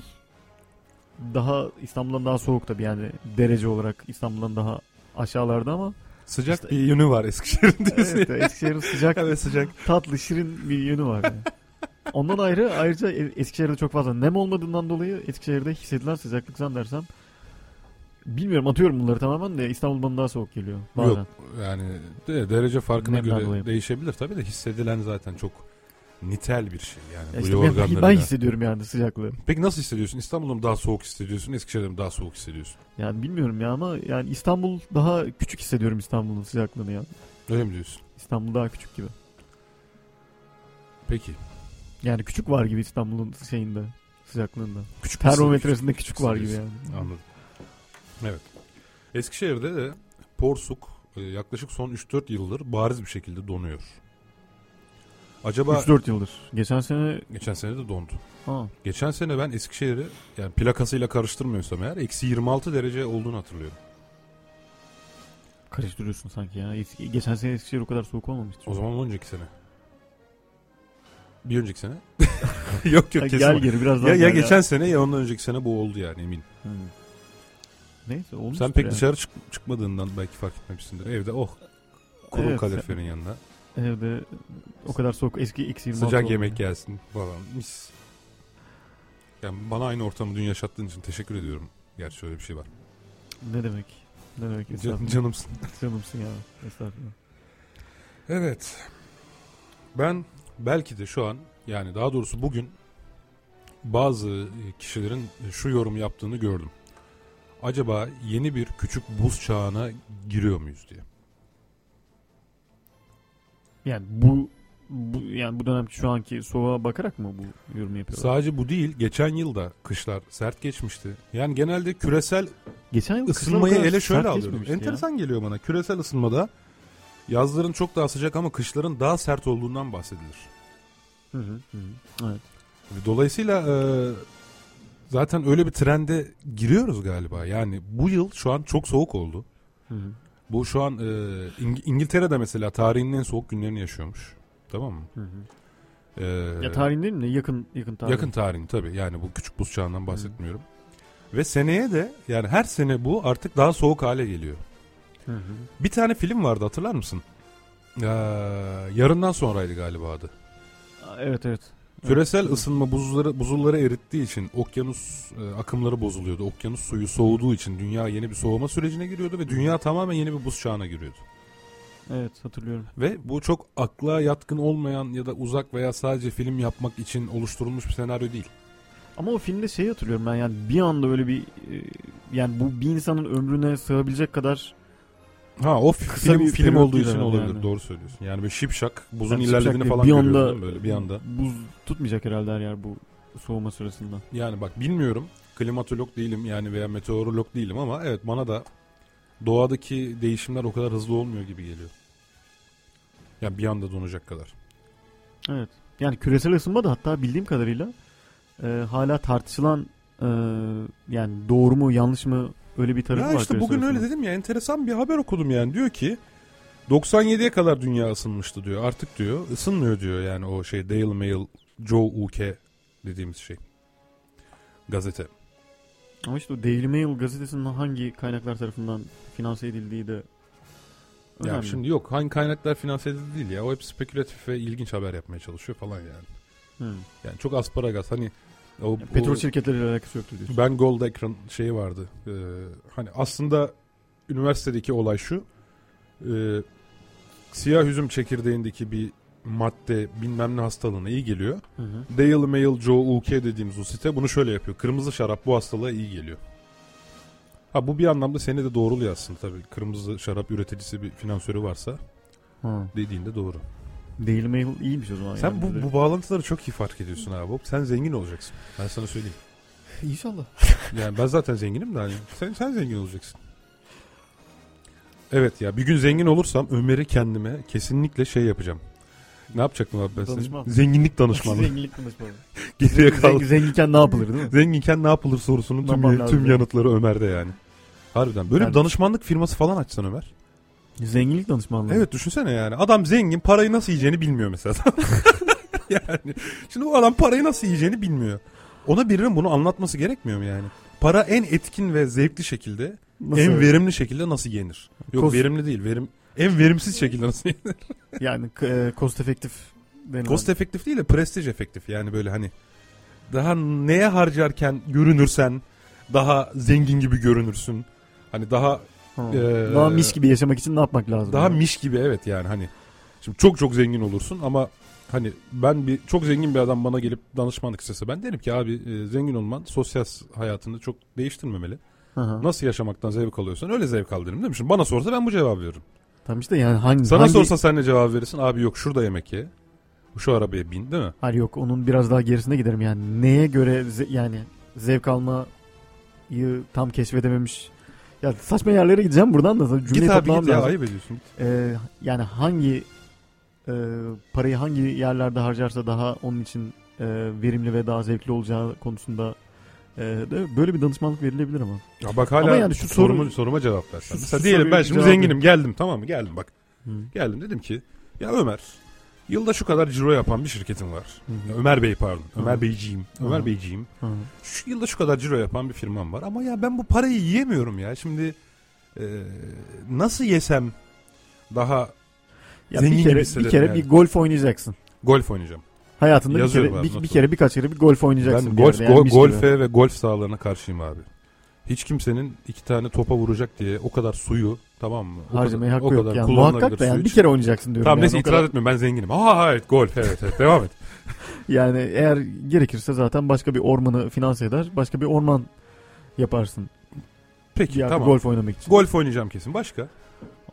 daha İstanbul'dan daha soğuk tabii yani derece olarak İstanbul'dan daha aşağılarda ama Sıcak İşte- bir yönü var Eskişehir'in diyorsun. evet. Eskişehir'in sıcak Evet sıcak. tatlı şirin bir yönü var. Yani. Ondan ayrı ayrıca E- Eskişehir'de çok fazla nem olmadığından dolayı Eskişehir'de hissedilen sıcaklık zannedersem bilmiyorum atıyorum bunları tamamen de İstanbul bana daha soğuk geliyor. Bazen. Yok yani de, derece farkına Nemden göre dolayı. değişebilir tabii de hissedilen zaten çok nitel bir şey yani. Ya işte ben, ben hissediyorum yani sıcaklığı. Peki nasıl hissediyorsun? İstanbul'da mı daha soğuk hissediyorsun? Eskişehir'de mi daha soğuk hissediyorsun? Yani bilmiyorum ya ama yani İstanbul daha küçük hissediyorum İstanbul'un sıcaklığını ya. Öyle mi diyorsun? İstanbul daha küçük gibi. Peki. Yani küçük var gibi İstanbul'un şeyinde sıcaklığında. Küçük Termometresinde küçük var gibi yani. Anladım. Evet. Eskişehir'de de Porsuk e, yaklaşık son 3-4 yıldır bariz bir şekilde donuyor. Acaba 3-4 yıldır. Geçen sene geçen sene de dondu. ha, Geçen sene ben Eskişehir'i yani plakasıyla karıştırmıyorsam eğer eksi 26 derece olduğunu hatırlıyorum. karıştırıyorsun sanki ya. Eski, geçen sene Eskişehir o kadar soğuk olmamıştı. O zaman önceki sene. Bir önceki sene. yok yok Ya kesin. gel geri biraz daha ya, ya geçen sene ya ondan önceki sene bu oldu yani eminim. Hmm. Neyse olmuş. Sen pek dışarı çık- çıkmadığından belki fark etmemişsindir. Evde oh kuru Evet. kaloriferin yanına. Evde o kadar soğuk eski eksi 26 Sıcak yemek ya. gelsin falan mis. Yani bana aynı ortamı dün yaşattığın için teşekkür ediyorum. Gerçi öyle bir şey var. Ne demek? Ne demek? Can, canımsın. Canımsın ya. Estağfurullah. Evet. Ben belki de şu an yani daha doğrusu bugün bazı kişilerin şu yorum yaptığını gördüm. Acaba yeni bir küçük buz çağına giriyor muyuz diye. Yani bu, bu yani bu dönem şu anki soğuğa bakarak mı bu yorum yapıyorlar? Sadece bu değil. Geçen yılda kışlar sert geçmişti. Yani genelde küresel Geçen yıl ısınmayı ele şöyle alıyorum. geçmemişti ya. Enteresan geliyor bana. Küresel ısınmada yazların çok daha sıcak ama kışların daha sert olduğundan bahsedilir. Hı hı, hı. Evet. Dolayısıyla e, zaten öyle bir trende giriyoruz galiba. Yani bu yıl şu an çok soğuk oldu. Hı hı, Bu şu an e, İng- İngiltere'de mesela tarihinin en soğuk günlerini yaşıyormuş. Tamam mı? hı hı. E, Ya tarihin değil mi? Yakın yakın tarih. yakın tarihin tabii. Yani bu küçük buz çağından bahsetmiyorum. Ve seneye de yani her sene bu artık daha soğuk hale geliyor. Hı hı. Bir tane film vardı hatırlar mısın? Ee, yarından sonraydı galiba adı. Evet evet. Küresel Evet. ısınma buzulları buzulları erittiği için okyanus e, akımları bozuluyordu. Okyanus suyu soğuduğu için dünya yeni bir soğuma sürecine giriyordu ve dünya tamamen yeni bir buz çağına giriyordu. Evet hatırlıyorum. Ve bu çok akla yatkın olmayan ya da uzak veya sadece film yapmak için oluşturulmuş bir senaryo değil. Ama o filmde şeyi hatırlıyorum ben yani bir anda öyle bir e, yani bu bir insanın ömrüne sığabilecek kadar Ha o Kısa film bir film olduğu için olabilir. yani. Doğru söylüyorsun. Yani böyle şipşak buzun Yani ilerlediğini falan bir anda böyle bir anda. buz tutmayacak herhalde her yer bu soğuma sırasında. Yani bak bilmiyorum. Klimatolog değilim yani veya meteorolog değilim ama evet bana da doğadaki değişimler o kadar hızlı olmuyor gibi geliyor. Yani bir anda donacak kadar. Evet. Yani küresel ısınma da hatta bildiğim kadarıyla e, hala tartışılan e, yani doğru mu yanlış mı öyle bir tarafı Ya var. işte bugün öyle dedim ya enteresan bir haber okudum yani. Diyor ki 97'ye kadar dünya ısınmıştı diyor. Artık diyor ısınmıyor diyor yani o şey Daily Mail Joe UK dediğimiz şey. Gazete. Ama işte o Daily Mail gazetesinin hangi kaynaklar tarafından finanse edildiği de önemli. Ya şimdi yok hangi kaynaklar finanse edildi değil ya. O hep spekülatif ve ilginç haber yapmaya çalışıyor falan yani. Hı. Yani çok asparagas hani o, Petrol o- şirketleriyle alakası yoktu diyorsun. Ben Gold ekran şeyi vardı. Ee, hani aslında üniversitedeki olay şu. Ee, siyah üzüm çekirdeğindeki bir madde bilmem ne hastalığına iyi geliyor. Hı hı. Daily Mail Joe UK dediğimiz o site bunu şöyle yapıyor. Kırmızı şarap bu hastalığa iyi geliyor. Ha bu bir anlamda seni de doğruluyor aslında tabii. Kırmızı şarap üreticisi bir finansörü varsa Ha. dediğinde doğru. Daily Mail iyiymiş o zaman. Sen yani. bu, bu bağlantıları çok iyi fark ediyorsun abi. Sen zengin olacaksın. Ben sana söyleyeyim. İnşallah. Yani ben zaten zenginim de hani sen, sen zengin olacaksın. Evet ya bir gün zengin olursam Ömer'i kendime kesinlikle şey yapacağım. Ne yapacaktım abi ben Danışman. senin? Zenginlik danışmanlığı. Zenginlik danışmanı. Geriye Zengin, kaldı. zenginken ne yapılır değil mi? Zenginken ne yapılır sorusunun tüm, tüm yanıtları Ömer'de yani. Harbiden. Böyle bir Yani- danışmanlık firması falan açsan Ömer. Zenginlik danışmanlığı. Evet düşünsene yani. Adam zengin parayı nasıl yiyeceğini bilmiyor mesela. yani. Şimdi bu adam parayı nasıl yiyeceğini bilmiyor. Ona birinin bunu anlatması gerekmiyor mu yani? Para en etkin ve zevkli şekilde, Nasıl? en verimli şekilde nasıl yenir? Yok Kos- verimli değil, verim en verimsiz şekilde nasıl yenir? Yani e, cost efektif denilen. Cost efektif değil de prestij efektif. Yani böyle hani daha neye harcarken görünürsen daha zengin gibi görünürsün. Hani daha Ha. Ee, Daha mis gibi yaşamak için ne yapmak lazım? Daha yani? miş gibi evet yani hani. Şimdi çok çok zengin olursun ama hani ben bir çok zengin bir adam bana gelip danışmanlık istese ben derim ki abi e, zengin olman sosyal hayatını çok değiştirmemeli. Hı. Nasıl yaşamaktan zevk alıyorsan öyle zevk al derim değil mi? Şimdi bana sorsa ben bu cevabı veririm. Tamam işte yani hangi... Sana hangi... sorsa sen ne cevap verirsin? Abi yok şurada yemek ye. Şu arabaya bin değil mi? Hayır yok onun biraz daha gerisine giderim yani. Neye göre ze- yani zevk almayı tam keşfedememiş. Ya saçma yerlere gideceğim buradan da cümleyi git abi git ya lazım. ayıp ediyorsun. Ee, yani hangi e, parayı hangi yerlerde harcarsa daha onun için e, verimli ve daha zevkli olacağı konusunda e, de böyle bir danışmanlık verilebilir ama. Ya bak hala Ama yani şu sorumu, soru- soruma cevap ver. Şu- Mesela diyelim ben şimdi zenginim geldim tamam mı? Geldim bak. Hı. Geldim dedim ki ya Ömer yılda şu kadar ciro yapan bir şirketim var. Hı. Ya Ömer Bey pardon. Ömer Beyciğim. Ömer Beyciğim. Şu yılda şu kadar ciro yapan bir firmam var ama ya ben bu parayı yiyemiyorum ya. Şimdi e, nasıl yesem daha Ya Zengin bir gibi kere, bir hissederim kere yani. bir golf oynayacaksın. golf oynayacağım. Hayatında bir kere abi, bir, bir kere birkaç kere bir golf oynayacaksın. Ben bir golf yani go- mis gibi. golfe ve golf sahalarına karşıyım abi. Hiç kimsenin iki tane topa vuracak diye o kadar suyu tamam mı? O harcamaya kadar, hakkı o yok kadar yani. Muhakkak da yani suyu bir kere oynayacaksın diyorum. Tamam yani. neyse itiraz kadar- etmiyorum ben zenginim. Aa evet golf evet evet devam et. Yani eğer gerekirse zaten başka bir ormanı finanse eder. Başka bir orman yaparsın. Peki yerde tamam. golf oynamak için. Golf oynayacağım kesin. Başka?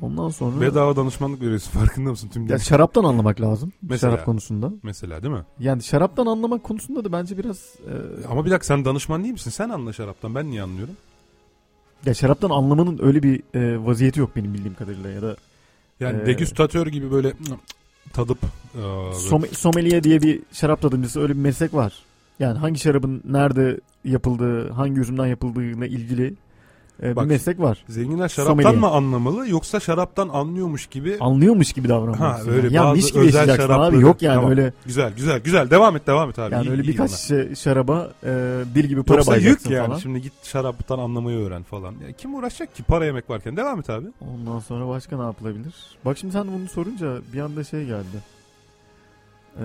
Ondan sonra Bedava danışmanlık veriyorsun farkında mısın tüm ya gün? şaraptan anlamak lazım. Mesela. Şarap konusunda. Mesela değil mi? Yani şaraptan anlamak konusunda da bence biraz e, Ama bir dakika sen danışman değil misin? Sen anla şaraptan. Ben niye anlıyorum? Ya şaraptan anlamanın öyle bir e, vaziyeti yok benim bildiğim kadarıyla ya da Yani Ee, degüstatör gibi böyle tadıp e, Som- sommelier diye bir şarap tadımcısı öyle bir meslek var. Yani hangi şarabın nerede yapıldığı, hangi üzümden yapıldığıyla ilgili e, bir Bak, meslek var. zenginler şaraptan sommelier. mı anlamalı yoksa şaraptan anlıyormuş gibi Anlıyormuş gibi davranmalısın. Ha, öyle yani. Ya bazı gibi özel abi. şarapları- Yok yani Tamam. öyle güzel güzel güzel devam et devam et abi. yani İyi, öyle iyi birkaç şişe şaraba e, dil gibi para Yoksa yük bayacaksın yani. falan. Şimdi git şaraptan anlamayı öğren falan. Ya kim uğraşacak ki para yemek varken? Devam et abi. Ondan sonra başka ne yapılabilir? Bak şimdi sen bunu sorunca bir anda şey geldi. Ee,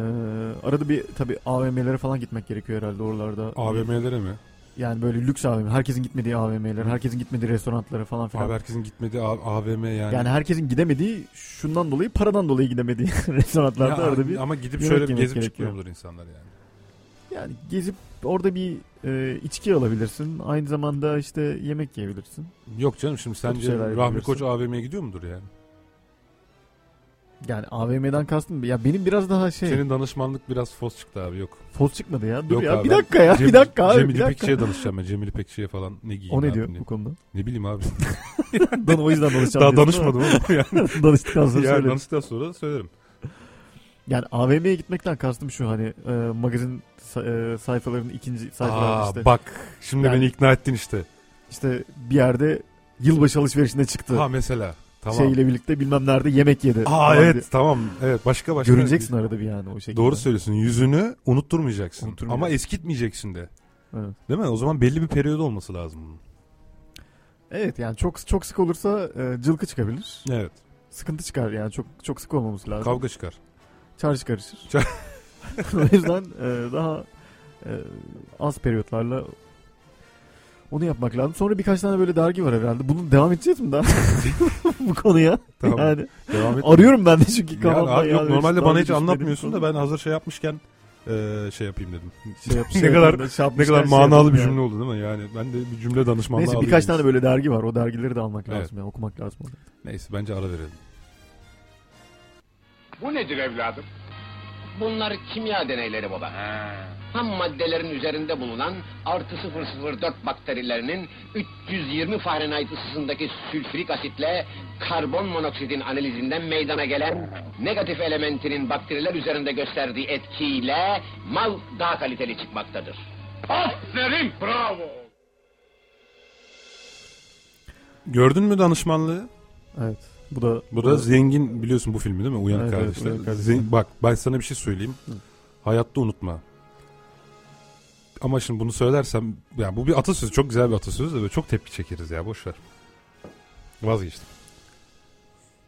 arada bir tabi AVM'lere falan gitmek gerekiyor herhalde oralarda. AVM'lere mi? Yani böyle lüks AVM. Herkesin gitmediği AVM'ler, herkesin gitmediği restoranlara falan filan. Abi herkesin gitmediği A- AVM yani. Yani herkesin gidemediği şundan dolayı paradan dolayı gidemediği restoranlarda Ya, arada bir ama gidip şöyle bir gezip gerekiyor. çıkmıyor mudur insanlar yani? yani gezip orada bir e, içki alabilirsin. Aynı zamanda işte yemek yiyebilirsin. Yok canım şimdi sence Rahmi. Koç AVM'ye gidiyor mudur yani? Yani AVM'den kastım ya benim biraz daha şey Senin danışmanlık biraz fos çıktı abi yok. fos çıkmadı ya. Dur Yok ya abi, bir ben dakika ya Cem- bir dakika abi Cemil. İpekçi'ye danışacağım ben. Cemil İpekçi'ye falan ne giyeyim O ne ne diyor yapayım bu konuda? Ne bileyim abi. Dan o yüzden danışacağım. Daha danışmadım ama yani. Danıştıktan sonra yani söyle. danıştıktan sonra söylerim. Yani AVM'ye gitmekten kastım şu hani e, magazin e, sayfalarının ikinci sayfalarında Aa, işte. bak şimdi Yani- beni ikna ettin işte. işte bir yerde yılbaşı alışverişine çıktı. Ha mesela. Tamam. şeyle birlikte bilmem nerede yemek yedi. Aa evet diye. tamam. Evet başka başka. Görüneceksin arada bir yani o şekilde. Doğru söylüyorsun. Yüzünü unutturmayacaksın. Unutturmayacaksın. Ama eskitmeyeceksin de. Evet. Değil mi? O zaman belli bir periyod olması lazım bunun. Evet yani çok çok sık olursa e, cılkı çıkabilir. Evet. Sıkıntı çıkar yani çok çok sık olmaması lazım. Kavga çıkar. Çarşı karışır. Çar- o yüzden e, daha e, az periyotlarla onu yapmak lazım. Sonra birkaç tane böyle dergi var herhalde. Bunu devam edeceğiz mi daha bu konuya? Tamam. Yani Devam et. arıyorum ben de çünkü Yani kafamda. abi yok yani normalde bana hiç düşünmediğim anlatmıyorsun da ben hazır şey yapmışken eee, şey yapayım dedim. şey yap, ne şey kadar- şey Ne kadar şey manalı yapayım bir yani. cümle oldu değil mi? Yani ben de bir cümle danışmanlığı Neyse alayım. birkaç tane böyle dergi var. O dergileri de almak Evet. lazım yani okumak lazım. Neyse bence ara verelim. Bu nedir evladım? Bunlar kimya deneyleri baba. Ham maddelerin üzerinde bulunan artı 004 bakterilerinin 320 Fahrenheit ısısındaki sülfürik asitle karbon monoksidin analizinden meydana gelen negatif elementinin bakteriler üzerinde gösterdiği etkiyle mal daha kaliteli çıkmaktadır. Aferin, bravo. Gördün mü danışmanlığı? Evet. Bu da Bu da zengin biliyorsun bu filmi değil mi? Uyanık Evet, evet, kardeşler. Uyanık Kardeşler. Zen- bak ben sana bir şey söyleyeyim. Hayatta unutma. Ama şimdi bunu söylersem yani bu bir atasözü çok güzel bir atasözü de böyle çok tepki çekeriz ya boş ver. Vazgeçtim.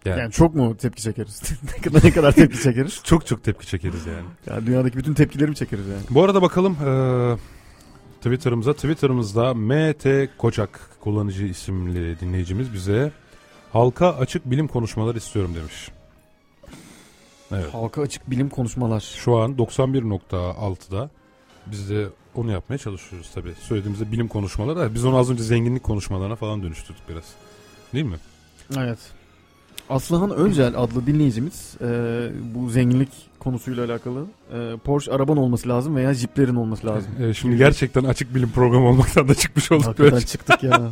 Yani, yani çok mu tepki çekeriz? ne kadar ne kadar tepki çekeriz? çok çok tepki çekeriz yani. Yani dünyadaki bütün tepkileri mi çekeriz yani? Bu arada bakalım eee, Twitter'ımıza. Twitter'ımızda MT Kocak kullanıcı isimli dinleyicimiz bize halka açık bilim konuşmaları istiyorum demiş. Evet. Halka açık bilim konuşmalar. Şu an 91.6'da biz de onu yapmaya çalışıyoruz tabii. Söylediğimizde bilim konuşmaları da biz onu az önce zenginlik konuşmalarına falan dönüştürdük biraz. Değil mi? Evet. Aslıhan Öncel adlı dinleyicimiz e, bu zenginlik konusuyla alakalı e, Porsche araban olması lazım veya jiplerin olması lazım. Ee, şimdi gerçekten açık bilim programı olmaktan da çıkmış olduk. Hakikaten böyle. çıktık ya.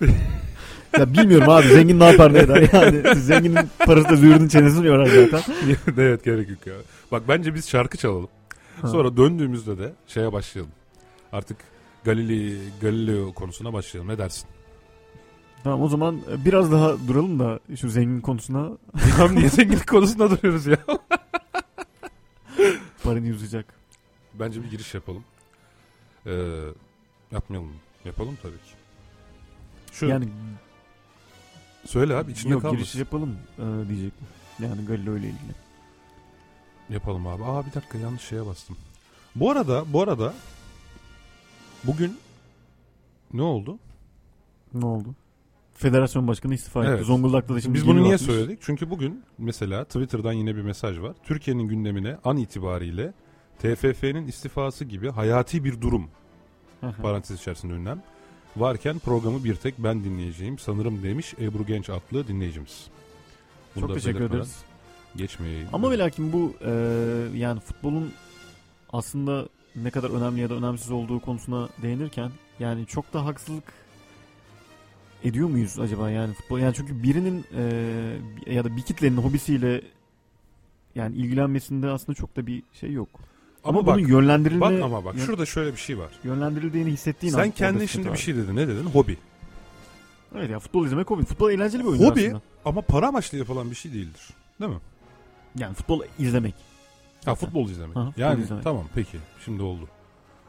Ya bilmiyorum abi zengin ne yapar ne eder yani zenginin parası da züğürdün çenesini yorar zaten. evet gerek yok ya. Bak bence biz şarkı çalalım. Sonra döndüğümüzde de şeye başlayalım. Artık Galileo, Galileo konusuna başlayalım. Ne dersin? Tamam o zaman biraz daha duralım da şu zengin konusuna Tam niye zenginlik konusunda duruyoruz ya? paranı uzayacak. Bence bir giriş yapalım. Ee, yapmayalım? Yapalım tabii ki. Şu Yani söyle abi içinde yok kalmasın. giriş yapalım e, diyecektim. Yani Galileo ile ilgili. Yapalım abi. Aa bir dakika yanlış şeye bastım. Bu arada bu arada bugün ne oldu? Ne oldu? Federasyon başkanı istifa etti. Evet. Zonguldak'ta da şimdi Biz bunu niye atmış. söyledik? Çünkü bugün mesela Twitter'dan yine bir mesaj var. Türkiye'nin gündemine an itibariyle TFF'nin istifası gibi hayati bir durum parantez içerisinde ünlem varken programı bir tek ben dinleyeceğim sanırım demiş Ebru Genç adlı dinleyicimiz. Bunu Çok teşekkür belirtmeden ederiz. Geçmeyeyim. Ama ve lakin bu e, yani futbolun aslında ne kadar önemli ya da önemsiz olduğu konusuna değinirken yani çok da haksızlık ediyor muyuz acaba yani futbol yani çünkü birinin e, ya da bir kitlenin hobisiyle yani ilgilenmesinde aslında çok da bir şey yok. Ama, ama bak, bunun yönlendirilme bak ama bak şurada şöyle bir şey var. yönlendirildiğini hissettiğin Sen kendin şimdi var. bir şey dedin. Ne dedin? Hobi. Evet ya futbol izlemek hobi. Futbol eğlenceli bir oyun Hobi. aslında. Ama para amaçlı yapılan bir şey değildir. Değil mi? Yani futbol izlemek. Ha futbol izlemek. Aha, futbol yani izlemek. tamam peki şimdi oldu.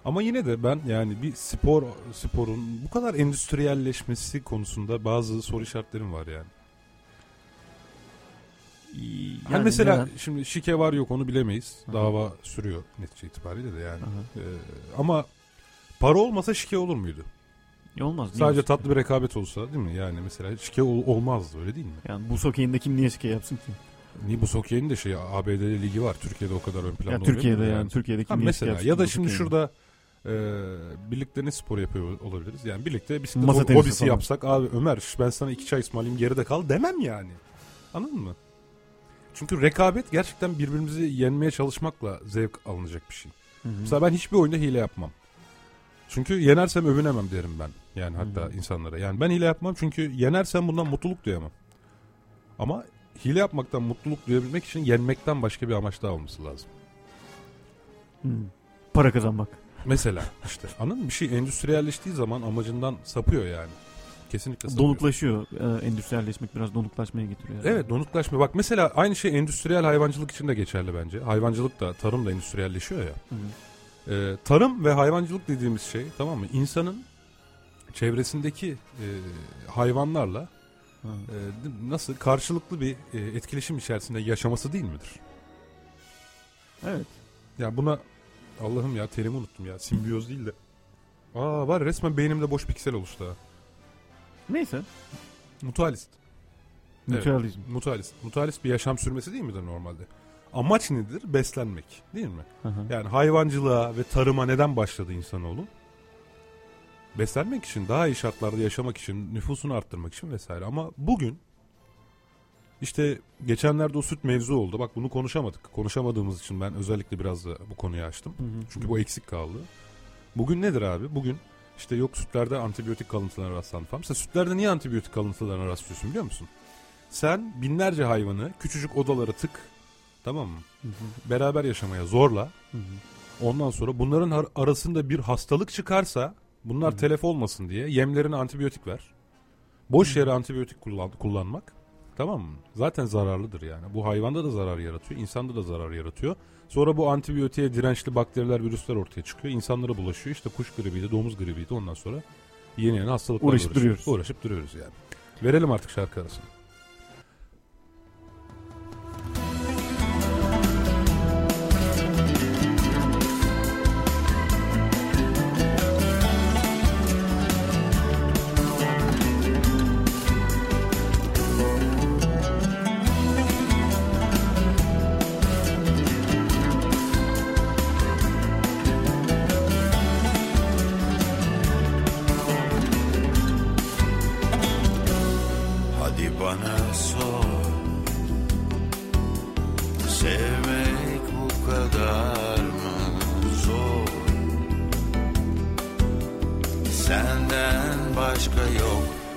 Ama yine de ben yani bir spor sporun bu kadar endüstriyelleşmesi konusunda bazı soru işaretlerim var yani. Yani hani mesela neden? şimdi şike var yok onu bilemeyiz. Aha. Dava sürüyor netice itibariyle de yani. Ee, ama para olmasa şike olur muydu? Ya olmaz. Sadece tatlı bir rekabet olsa değil mi? Yani mesela şike ol- olmazdı öyle değil mi? Yani bu sokeyinde kim niye şike yapsın ki? Niye bu Sokye'nin de şey ABD ligi var. Türkiye'de o kadar ön planda Ya Türkiye'de yani, Türkiye'de kim Ha, mesela ya da şimdi şurada e, birlikte ne spor yapıyor olabiliriz? Yani birlikte bisiklet Masa ho- hobisi falan. yapsak abi Ömer ben sana iki çay ısmarlayayım geride kal demem yani. Anladın mı? Çünkü rekabet gerçekten birbirimizi yenmeye çalışmakla zevk alınacak bir şey. Hı hı. Mesela ben hiçbir oyunda hile yapmam. Çünkü yenersem övünemem derim ben. Yani hatta Hı. insanlara. Yani ben hile yapmam çünkü yenersem bundan mutluluk duyamam. Ama hile yapmaktan mutluluk duyabilmek için yenmekten başka bir amaç daha olması lazım. Hı. Para kazanmak. Mesela işte anladın mı? Bir şey endüstriyelleştiği zaman amacından sapıyor yani. Kesinlikle savunuyorum. Donuklaşıyor. Ee, endüstriyelleşmek biraz donuklaşmaya getiriyor. Evet donuklaşma. Bak mesela aynı şey endüstriyel hayvancılık için de geçerli bence. Hayvancılık da tarım da endüstriyelleşiyor ya. Hı hı. Ee, tarım ve hayvancılık dediğimiz şey tamam mı? İnsanın çevresindeki e, hayvanlarla Ha. E, nasıl karşılıklı bir e, etkileşim içerisinde yaşaması değil midir? Evet. Ya buna Allah'ım ya terimi unuttum ya. Simbiyoz değil de. Aa var resmen beynimde boş piksel oluştu ha. Neyse. Mutualist. Evet. Mutualizm. Mutualist. Mutualist bir yaşam sürmesi değil midir normalde? Amaç nedir? Beslenmek. Değil mi? Hı hı. Yani hayvancılığa ve tarıma neden başladı insanoğlu? Beslenmek için, daha iyi şartlarda yaşamak için, nüfusunu arttırmak için vesaire. Ama bugün işte geçenlerde o süt mevzu oldu. Bak bunu konuşamadık. Konuşamadığımız için ben özellikle biraz da bu konuyu açtım. Hı hı. Çünkü bu eksik kaldı. Bugün nedir abi? Bugün işte yok sütlerde antibiyotik kalıntılarına rastlandı falan. Mesela sütlerde niye antibiyotik kalıntılarına rastlıyorsun biliyor musun? Sen binlerce hayvanı küçücük odalara tık tamam mı? Hı hı. Beraber yaşamaya zorla. Hı hı. Ondan sonra bunların ar- arasında bir hastalık çıkarsa bunlar Hı hı. telef olmasın diye yemlerine antibiyotik ver. Boş yere antibiyotik kullan- kullanmak tamam mı? Zaten zararlıdır yani. Bu hayvanda da zarar yaratıyor, insanda da zarar yaratıyor. Sonra bu antibiyotiğe dirençli bakteriler, virüsler ortaya çıkıyor. İnsanlara bulaşıyor. İşte kuş gribiydi, domuz gribiydi. Ondan sonra yeni yeni hastalıklarla Uğraşıp uğraşıyoruz. duruyoruz. Uğraşıp duruyoruz yani. Verelim artık şarkı arasını.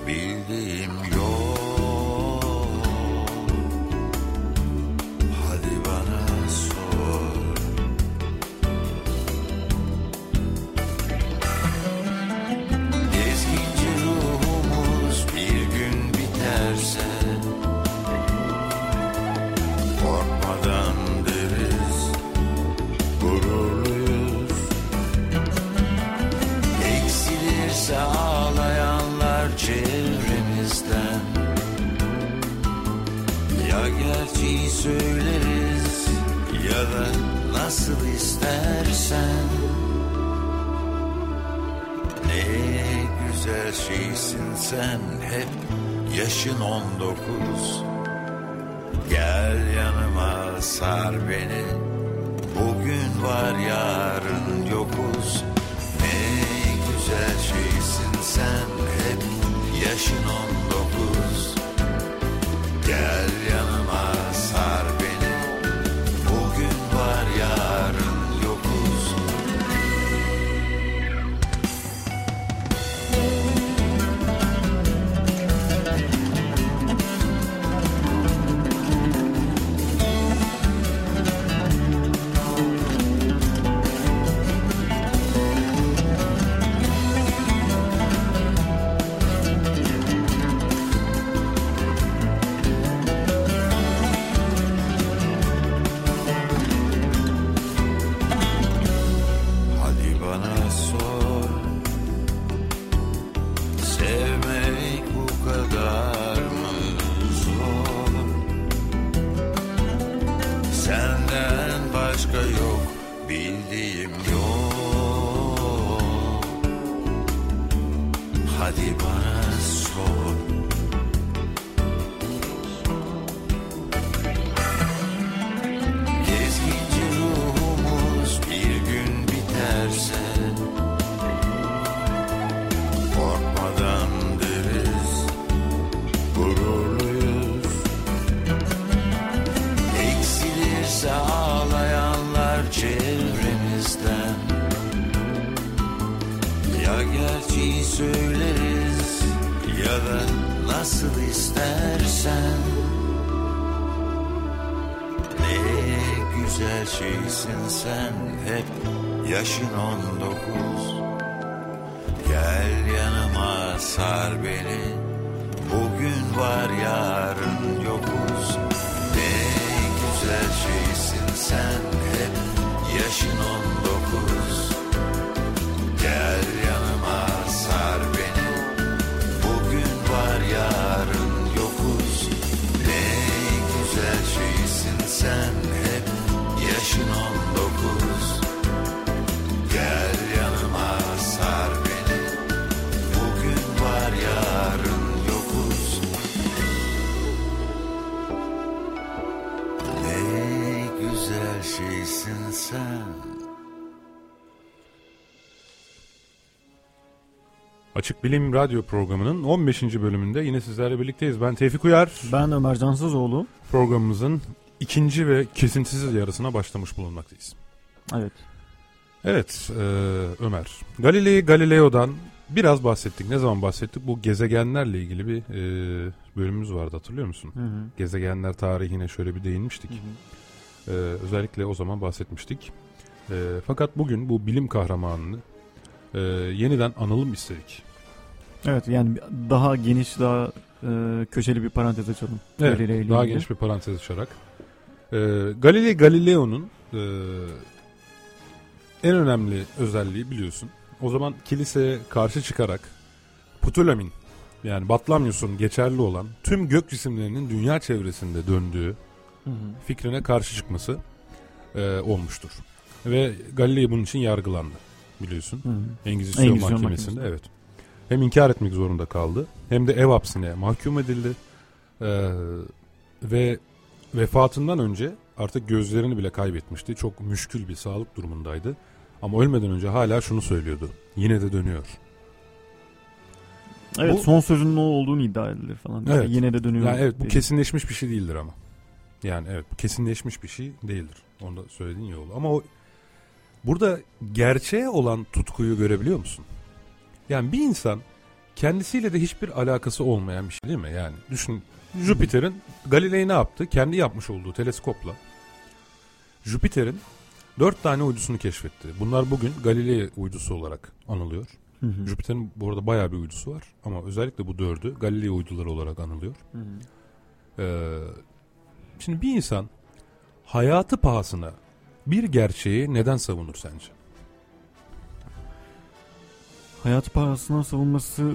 Bildiğim istersen ne güzel şeysin sen hep yaşın on dokuz. Gel yanıma sar beni Bugün var yarın yokuz. Ne güzel şeysin sen hep Yaşın on dokuz. Gel sen hep Yaşın on dokuz Gel yanıma sar beni Bugün var yarın yokuz Ne güzel şeysin sen Açık Bilim Radyo programının 15. bölümünde yine sizlerle birlikteyiz. Ben Tevfik Uyar. Ben Ömer Cansızoğlu. Programımızın ikinci ve kesintisiz yarısına başlamış bulunmaktayız. Evet. Evet e, Ömer. Galilei Galileo'dan biraz bahsettik. Ne zaman bahsettik? Bu gezegenlerle ilgili bir e, bölümümüz vardı hatırlıyor musun? Hı hı. Gezegenler tarihine şöyle bir değinmiştik. E, özellikle o zaman bahsetmiştik. E, fakat bugün bu bilim kahramanını e, yeniden analım istedik. Evet yani daha geniş daha e, köşeli bir parantez açalım. Evet, daha ilgili. geniş bir parantez açarak. E, Galilei Galileo'nun e, en önemli özelliği biliyorsun. O zaman kiliseye karşı çıkarak Ptolemain yani Batlamyus'un geçerli olan tüm gök cisimlerinin dünya çevresinde döndüğü Hı hı. fikrine karşı çıkması e, olmuştur. Ve Galilei bunun için yargılandı biliyorsun. Hı. Engizisyon, Engizisyon mahkemesinde mahkemesinde. evet. Hem inkar etmek zorunda kaldı hem de ev hapsine mahkum edildi. Ee, ve vefatından önce artık gözlerini bile kaybetmişti. Çok müşkül bir sağlık durumundaydı. Ama ölmeden önce hala şunu söylüyordu. Yine de dönüyor. Evet Bu- son sözünün o olduğunu iddia edilir falan. Evet. Yine de dönüyor. Yani evet bu diye. kesinleşmiş bir şey değildir ama. Yani evet bu kesinleşmiş bir şey değildir. Onu da söylediğin iyi oldu. Ama o burada gerçeğe olan tutkuyu görebiliyor musun? Yani bir insan kendisiyle de hiçbir alakası olmayan bir şey değil mi? Yani düşün Jüpiter'in Galilei ne yaptı? Kendi yapmış olduğu teleskopla Jüpiter'in dört tane uydusunu keşfetti. Bunlar bugün Galilei uydusu olarak anılıyor. Hı hı. Jüpiter'in bu arada bayağı bir uydusu var. Ama özellikle bu dördü Galilei uyduları olarak anılıyor. Hı hı. Ee, şimdi bir insan hayatı pahasına bir gerçeği neden savunur sence? Hayatı pahasına savunması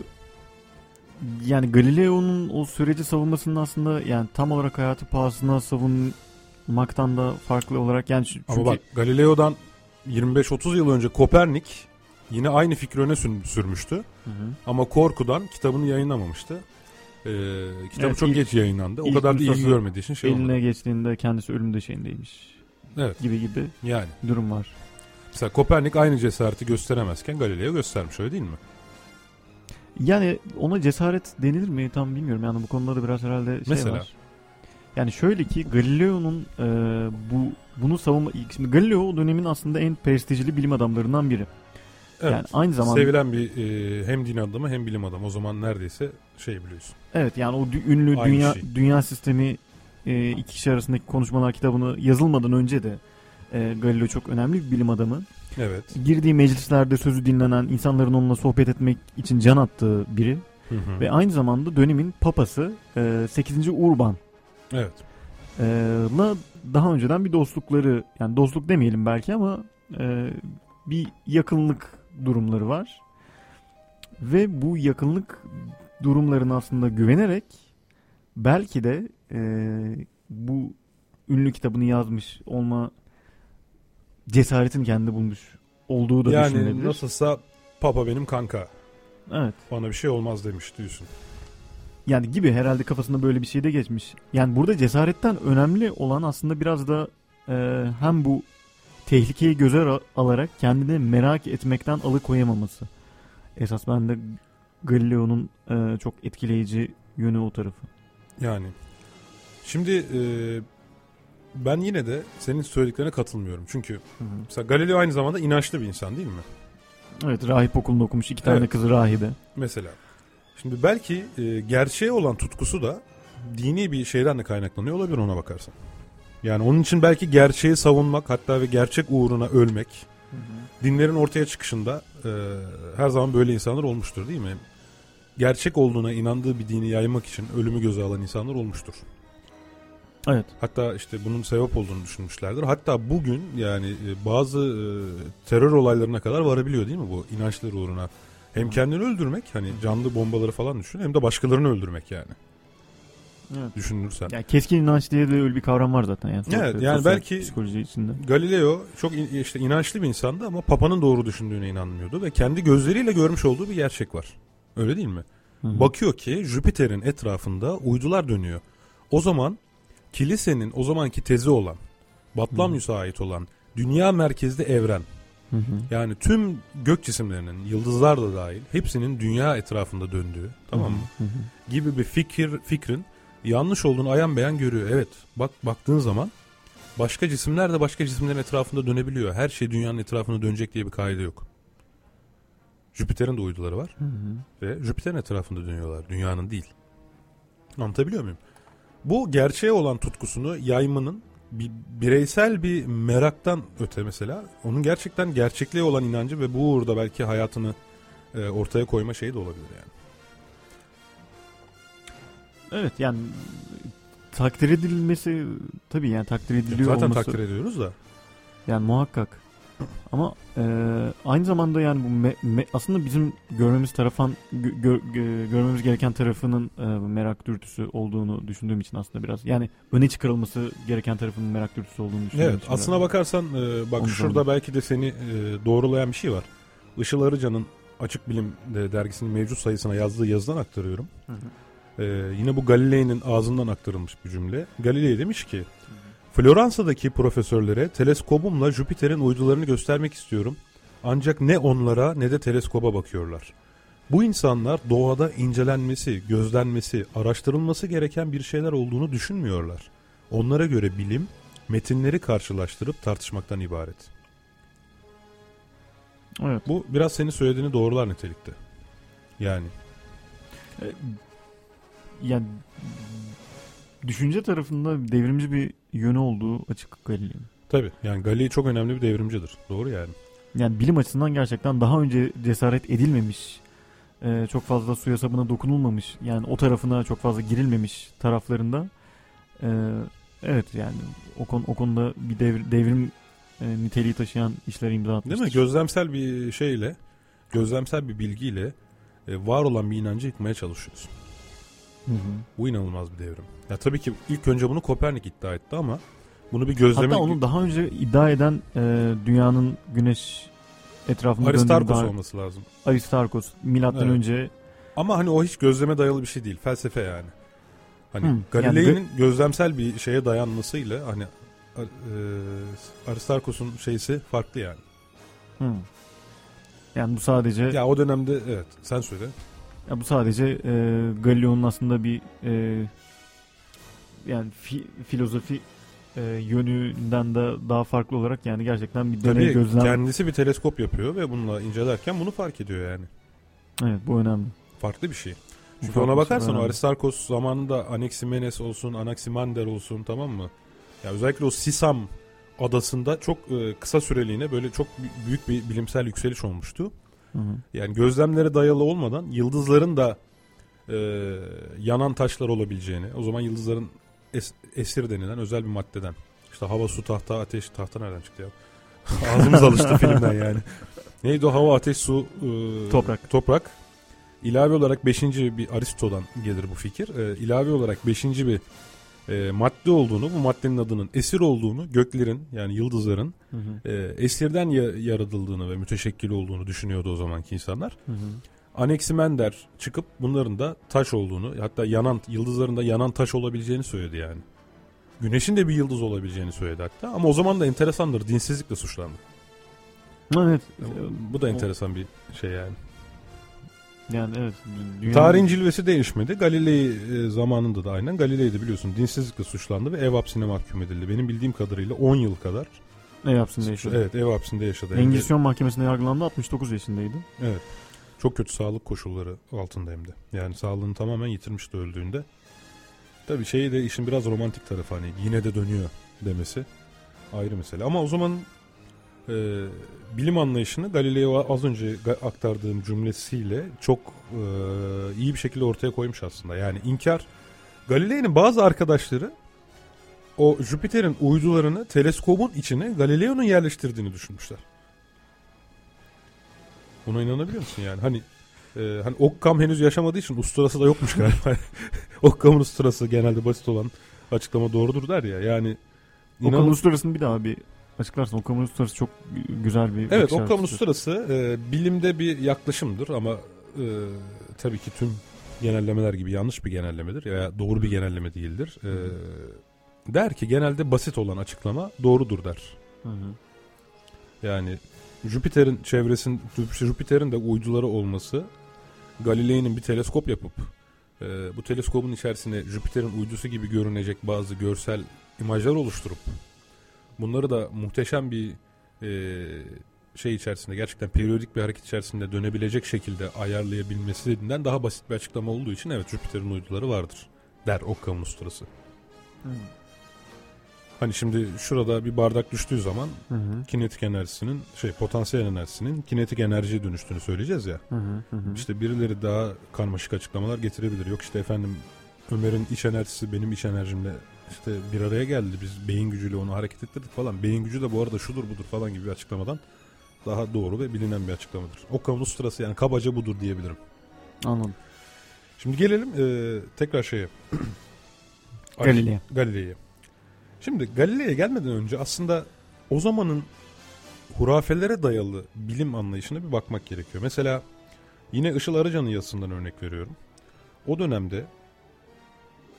yani Galileo'nun o süreci savunmasının aslında yani tam olarak hayatı pahasına savunmaktan da farklı olarak yani çünkü Ama bak Galileo'dan 25-30 yıl önce Kopernik yine aynı fikri öne sür- sürmüştü. Hı hı. Ama korkudan kitabını yayınlamamıştı. Ee, kitabı Evet, çok ilk- geç yayınlandı. O kadar da ilgi görmediği için şey eline olmadı. geçtiğinde kendisi ölüm döşeğindeymiş Evet gibi gibi yani. durum var. Mesela Kopernik aynı cesareti gösteremezken Galileo göstermiş öyle değil mi? Yani ona cesaret denilir mi tam bilmiyorum. Yani bu konuda da biraz herhalde şey Mesela? var. Yani şöyle ki Galileo'nun e, bu bunu savunma şimdi Galileo o dönemin aslında en prestijli bilim adamlarından biri. Evet. Yani aynı zamanda Sevilen bir e, hem din adamı hem bilim adamı. O zaman neredeyse şey biliyorsun. evet yani o dü- ünlü Aynı dünya şey. dünya sistemi e, iki kişi arasındaki konuşmalar kitabını yazılmadan önce de e, Galileo çok önemli bir bilim adamı. Evet. Girdiği meclislerde sözü dinlenen, insanların onunla sohbet etmek için can attığı biri Hı hı. ve aynı zamanda dönemin papası e, 8. Urban Evet. e, la daha önceden bir dostlukları yani dostluk demeyelim belki ama e, bir yakınlık durumları var. Ve bu yakınlık durumlarına aslında güvenerek belki de e, bu ünlü kitabını yazmış olma cesaretini kendi bulmuş olduğu da Yani düşünülebilir. nasılsa Papa benim kanka. Evet. Bana bir şey olmaz demiş diyorsun. Yani gibi herhalde kafasında böyle bir şey de geçmiş. Yani burada cesaretten önemli olan aslında biraz da e, hem bu tehlikeyi göze al- alarak kendini merak etmekten alıkoyamaması. Esas bende Galileo'nun e, çok etkileyici yönü o tarafı. Yani. Şimdi e, ben yine de senin söylediklerine katılmıyorum. Çünkü mesela Galileo aynı zamanda inançlı bir insan değil mi? Evet rahip okulunda okumuş iki tane Evet. kızı rahibe. Mesela. Şimdi belki e, gerçeğe olan tutkusu da dini bir şeyden de kaynaklanıyor olabilir ona bakarsan. Yani onun için belki gerçeği savunmak hatta ve gerçek uğruna ölmek dinlerin ortaya çıkışında e, her zaman böyle insanlar olmuştur değil mi? Gerçek olduğuna inandığı bir dini yaymak için ölümü göze alan insanlar olmuştur. Evet. Hatta işte bunun sebep olduğunu düşünmüşlerdir. Hatta bugün yani e, bazı e, terör olaylarına kadar varabiliyor değil mi bu inançları uğruna? Hem kendini öldürmek hani canlı bombaları falan düşün hem de başkalarını öldürmek yani. Evet. Düşünürsen. Yani keskin inanç diye de öyle bir kavram var zaten. Yani, Evet, sosyal- yani belki- Psikoloji içinde. Galileo çok in- işte inançlı bir insandı ama Papa'nın doğru düşündüğüne inanmıyordu ve kendi gözleriyle görmüş olduğu bir gerçek var. Öyle değil mi? Hı hı. Bakıyor ki Jüpiter'in etrafında uydular dönüyor. O zaman kilisenin o zamanki tezi olan, Batlamyus'a ait olan dünya merkezli evren Hı hı. yani tüm gök cisimlerinin, yıldızlar da dahil hepsinin dünya etrafında döndüğü tamam mı? Hı hı. gibi bir fikir fikrin yanlış olduğunu ayan beyan görüyor. Evet bak baktığın zaman başka cisimler de başka cisimlerin etrafında dönebiliyor. Her şey dünyanın etrafında dönecek diye bir kaide yok. Jüpiter'in de uyduları var Hı hı. ve Jüpiter'in etrafında dönüyorlar. Dünyanın değil. Anlatabiliyor muyum? Bu gerçeğe olan tutkusunu yaymanın bir bireysel bir meraktan öte mesela onun gerçekten gerçekliğe olan inancı ve bu uğurda belki hayatını e, ortaya koyma şeyi de olabilir yani. Evet yani takdir edilmesi tabii yani takdir ediliyor Zaten olması. takdir ediyoruz da. Yani muhakkak. Ama e, aynı zamanda yani bu me- me- aslında bizim görmemiz tarafan gö- gö- gö- görmemiz gereken tarafının e, merak dürtüsü olduğunu düşündüğüm için aslında biraz yani öne çıkarılması gereken tarafının merak dürtüsü olduğunu düşündüğüm Evet aslına biraz. bakarsan e, bak Onu şurada sandım. belki de seni e, doğrulayan bir şey var. Işıl Arıcan'ın Açık Bilim de- dergisinin mevcut sayısına yazdığı yazıdan aktarıyorum. Hı hı. E, yine bu Galilei'nin ağzından aktarılmış bir cümle. Galilei demiş ki Floransa'daki profesörlere teleskobumla Jüpiter'in uydularını göstermek istiyorum. Ancak ne onlara ne de teleskoba bakıyorlar. Bu insanlar doğada incelenmesi, gözlenmesi, araştırılması gereken bir şeyler olduğunu düşünmüyorlar. Onlara göre bilim, metinleri karşılaştırıp tartışmaktan ibaret. Evet. Bu biraz senin söylediğini doğrular nitelikte. Yani E, yani düşünce tarafında devrimci bir yönü olduğu açık Galileo'nun. tabi yani Galilei çok önemli bir devrimcidir. Doğru yani. Yani bilim açısından gerçekten daha önce cesaret edilmemiş, e, çok fazla suya sabuna dokunulmamış, yani o tarafına çok fazla girilmemiş taraflarında e, evet yani o, konu, o konuda bir devr- devrim e, niteliği taşıyan işler imza atmıştır. Değil mi? Gözlemsel bir şeyle, gözlemsel bir bilgiyle var olan bir inancı yıkmaya çalışıyorsun. Hı hı. Bu inanılmaz bir devrim. Ya tabii ki ilk önce bunu Kopernik iddia etti ama bunu bir gözleme... Hatta onu daha önce iddia eden e, dünyanın güneş etrafında Aristarkos daha- olması lazım. Aristarkos milattan Evet. önce Ama hani o hiç gözleme dayalı bir şey değil. Felsefe yani. Hani Hı, Galilei'nin gözlemsel bir şeye dayanmasıyla hani e, Aristarkos'un şeysi farklı yani. hı. yani bu sadece Ya o dönemde evet sen söyle. Ya bu sadece e, Galileo'nun aslında bir e, yani fi- filozofi e, yönünden de daha farklı olarak yani gerçekten bir deney Tabii gözlem. kendisi bir teleskop yapıyor ve bununla incelerken bunu fark ediyor yani. Evet bu önemli. Farklı bir şey. Çünkü farklı ona şey, bakarsan o. Aristarkos zamanında Anaximenes olsun, Anaximander olsun tamam mı? Ya özellikle o Sisam adasında çok e, kısa süreliğine böyle çok bü- büyük bir bilimsel yükseliş olmuştu. Hı hı. Yani gözlemlere dayalı olmadan yıldızların da e, yanan taşlar olabileceğini, o zaman yıldızların es- esir denilen özel bir maddeden. İşte hava, su, tahta, ateş, tahta nereden çıktı ya? Ağzımız alıştı filmden yani. Neydi o hava, ateş, su, e, Toprak. Toprak. İlave olarak beşinci bir Aristo'dan gelir bu fikir. E, ilave olarak beşinci bir e, madde olduğunu, bu maddenin adının esir olduğunu, göklerin yani yıldızların Hı hı. e, esirden ya- yaratıldığını ve müteşekkil olduğunu düşünüyordu o zamanki insanlar. Hı hı. Anaximander çıkıp bunların da taş olduğunu hatta yanan yıldızların da yanan taş olabileceğini söyledi yani. Güneşin de bir yıldız olabileceğini söyledi hatta ama o zaman da enteresandır dinsizlikle suçlandı. Evet. Bu da enteresan bir şey yani. Yani evet. dünyanın- Tarihin cilvesi değişmedi. Galilei e, zamanında da aynen. Galilei de biliyorsun dinsizlikle suçlandı ve ev hapsine mahkum edildi. Benim bildiğim kadarıyla 10 yıl kadar. ev hapsinde yaşadı. Evet ev hapsinde yaşadı. Engizisyon mahkemesinde yargılandı 69 yaşındaydı. Evet. Çok kötü sağlık koşulları altında hem de. Yani sağlığını tamamen yitirmişti öldüğünde. Tabii şeyi de işin biraz romantik tarafı hani yine de dönüyor demesi ayrı mesele. Ama o zaman e, bilim anlayışını Galileo az önce aktardığım cümlesiyle çok e, iyi bir şekilde ortaya koymuş aslında. Yani inkar Galileo'nun bazı arkadaşları o Jüpiter'in uydularını teleskobun içine Galileo'nun yerleştirdiğini düşünmüşler. Buna inanabiliyor musun yani? Hani e, hani Occam henüz yaşamadığı için usturası da yokmuş galiba. Occam'ın usturası genelde basit olan açıklama doğrudur der ya. Yani inan- Uluslararası'nı bir daha bir açıklarsın. Okan Uluslararası çok güzel bir Evet açısı. Uluslararası e, bilimde bir yaklaşımdır ama e, tabii ki tüm genellemeler gibi yanlış bir genellemedir veya doğru bir genelleme değildir. E, der ki genelde basit olan açıklama doğrudur der. Hı hı. Yani Jüpiter'in çevresin Jüpiter'in de uyduları olması Galilei'nin bir teleskop yapıp e, bu teleskopun içerisine Jüpiter'in uydusu gibi görünecek bazı görsel imajlar oluşturup bunları da muhteşem bir e, şey içerisinde gerçekten periyodik bir hareket içerisinde dönebilecek şekilde ayarlayabilmesinden daha basit bir açıklama olduğu için evet Jüpiter'in uyduları vardır der Occam Uluslararası. Hı. Hani şimdi şurada bir bardak düştüğü zaman Hı hı. kinetik enerjisinin şey potansiyel enerjisinin kinetik enerjiye dönüştüğünü söyleyeceğiz ya. Hı hı. İşte birileri daha karmaşık açıklamalar getirebilir. Yok işte efendim Ömer'in iç enerjisi benim iç enerjimle işte bir araya geldi. Biz beyin gücüyle onu hareket ettirdik falan. Beyin gücü de bu arada şudur budur falan gibi bir açıklamadan daha doğru ve bilinen bir açıklamadır. O kamunun sırası yani kabaca budur diyebilirim. Anladım. Şimdi gelelim e, tekrar şeye. Galileo. Galile'ye. Şimdi Galile'ye gelmeden önce aslında o zamanın hurafelere dayalı bilim anlayışına bir bakmak gerekiyor. Mesela yine Işıl Arıcan'ın yazısından örnek veriyorum. O dönemde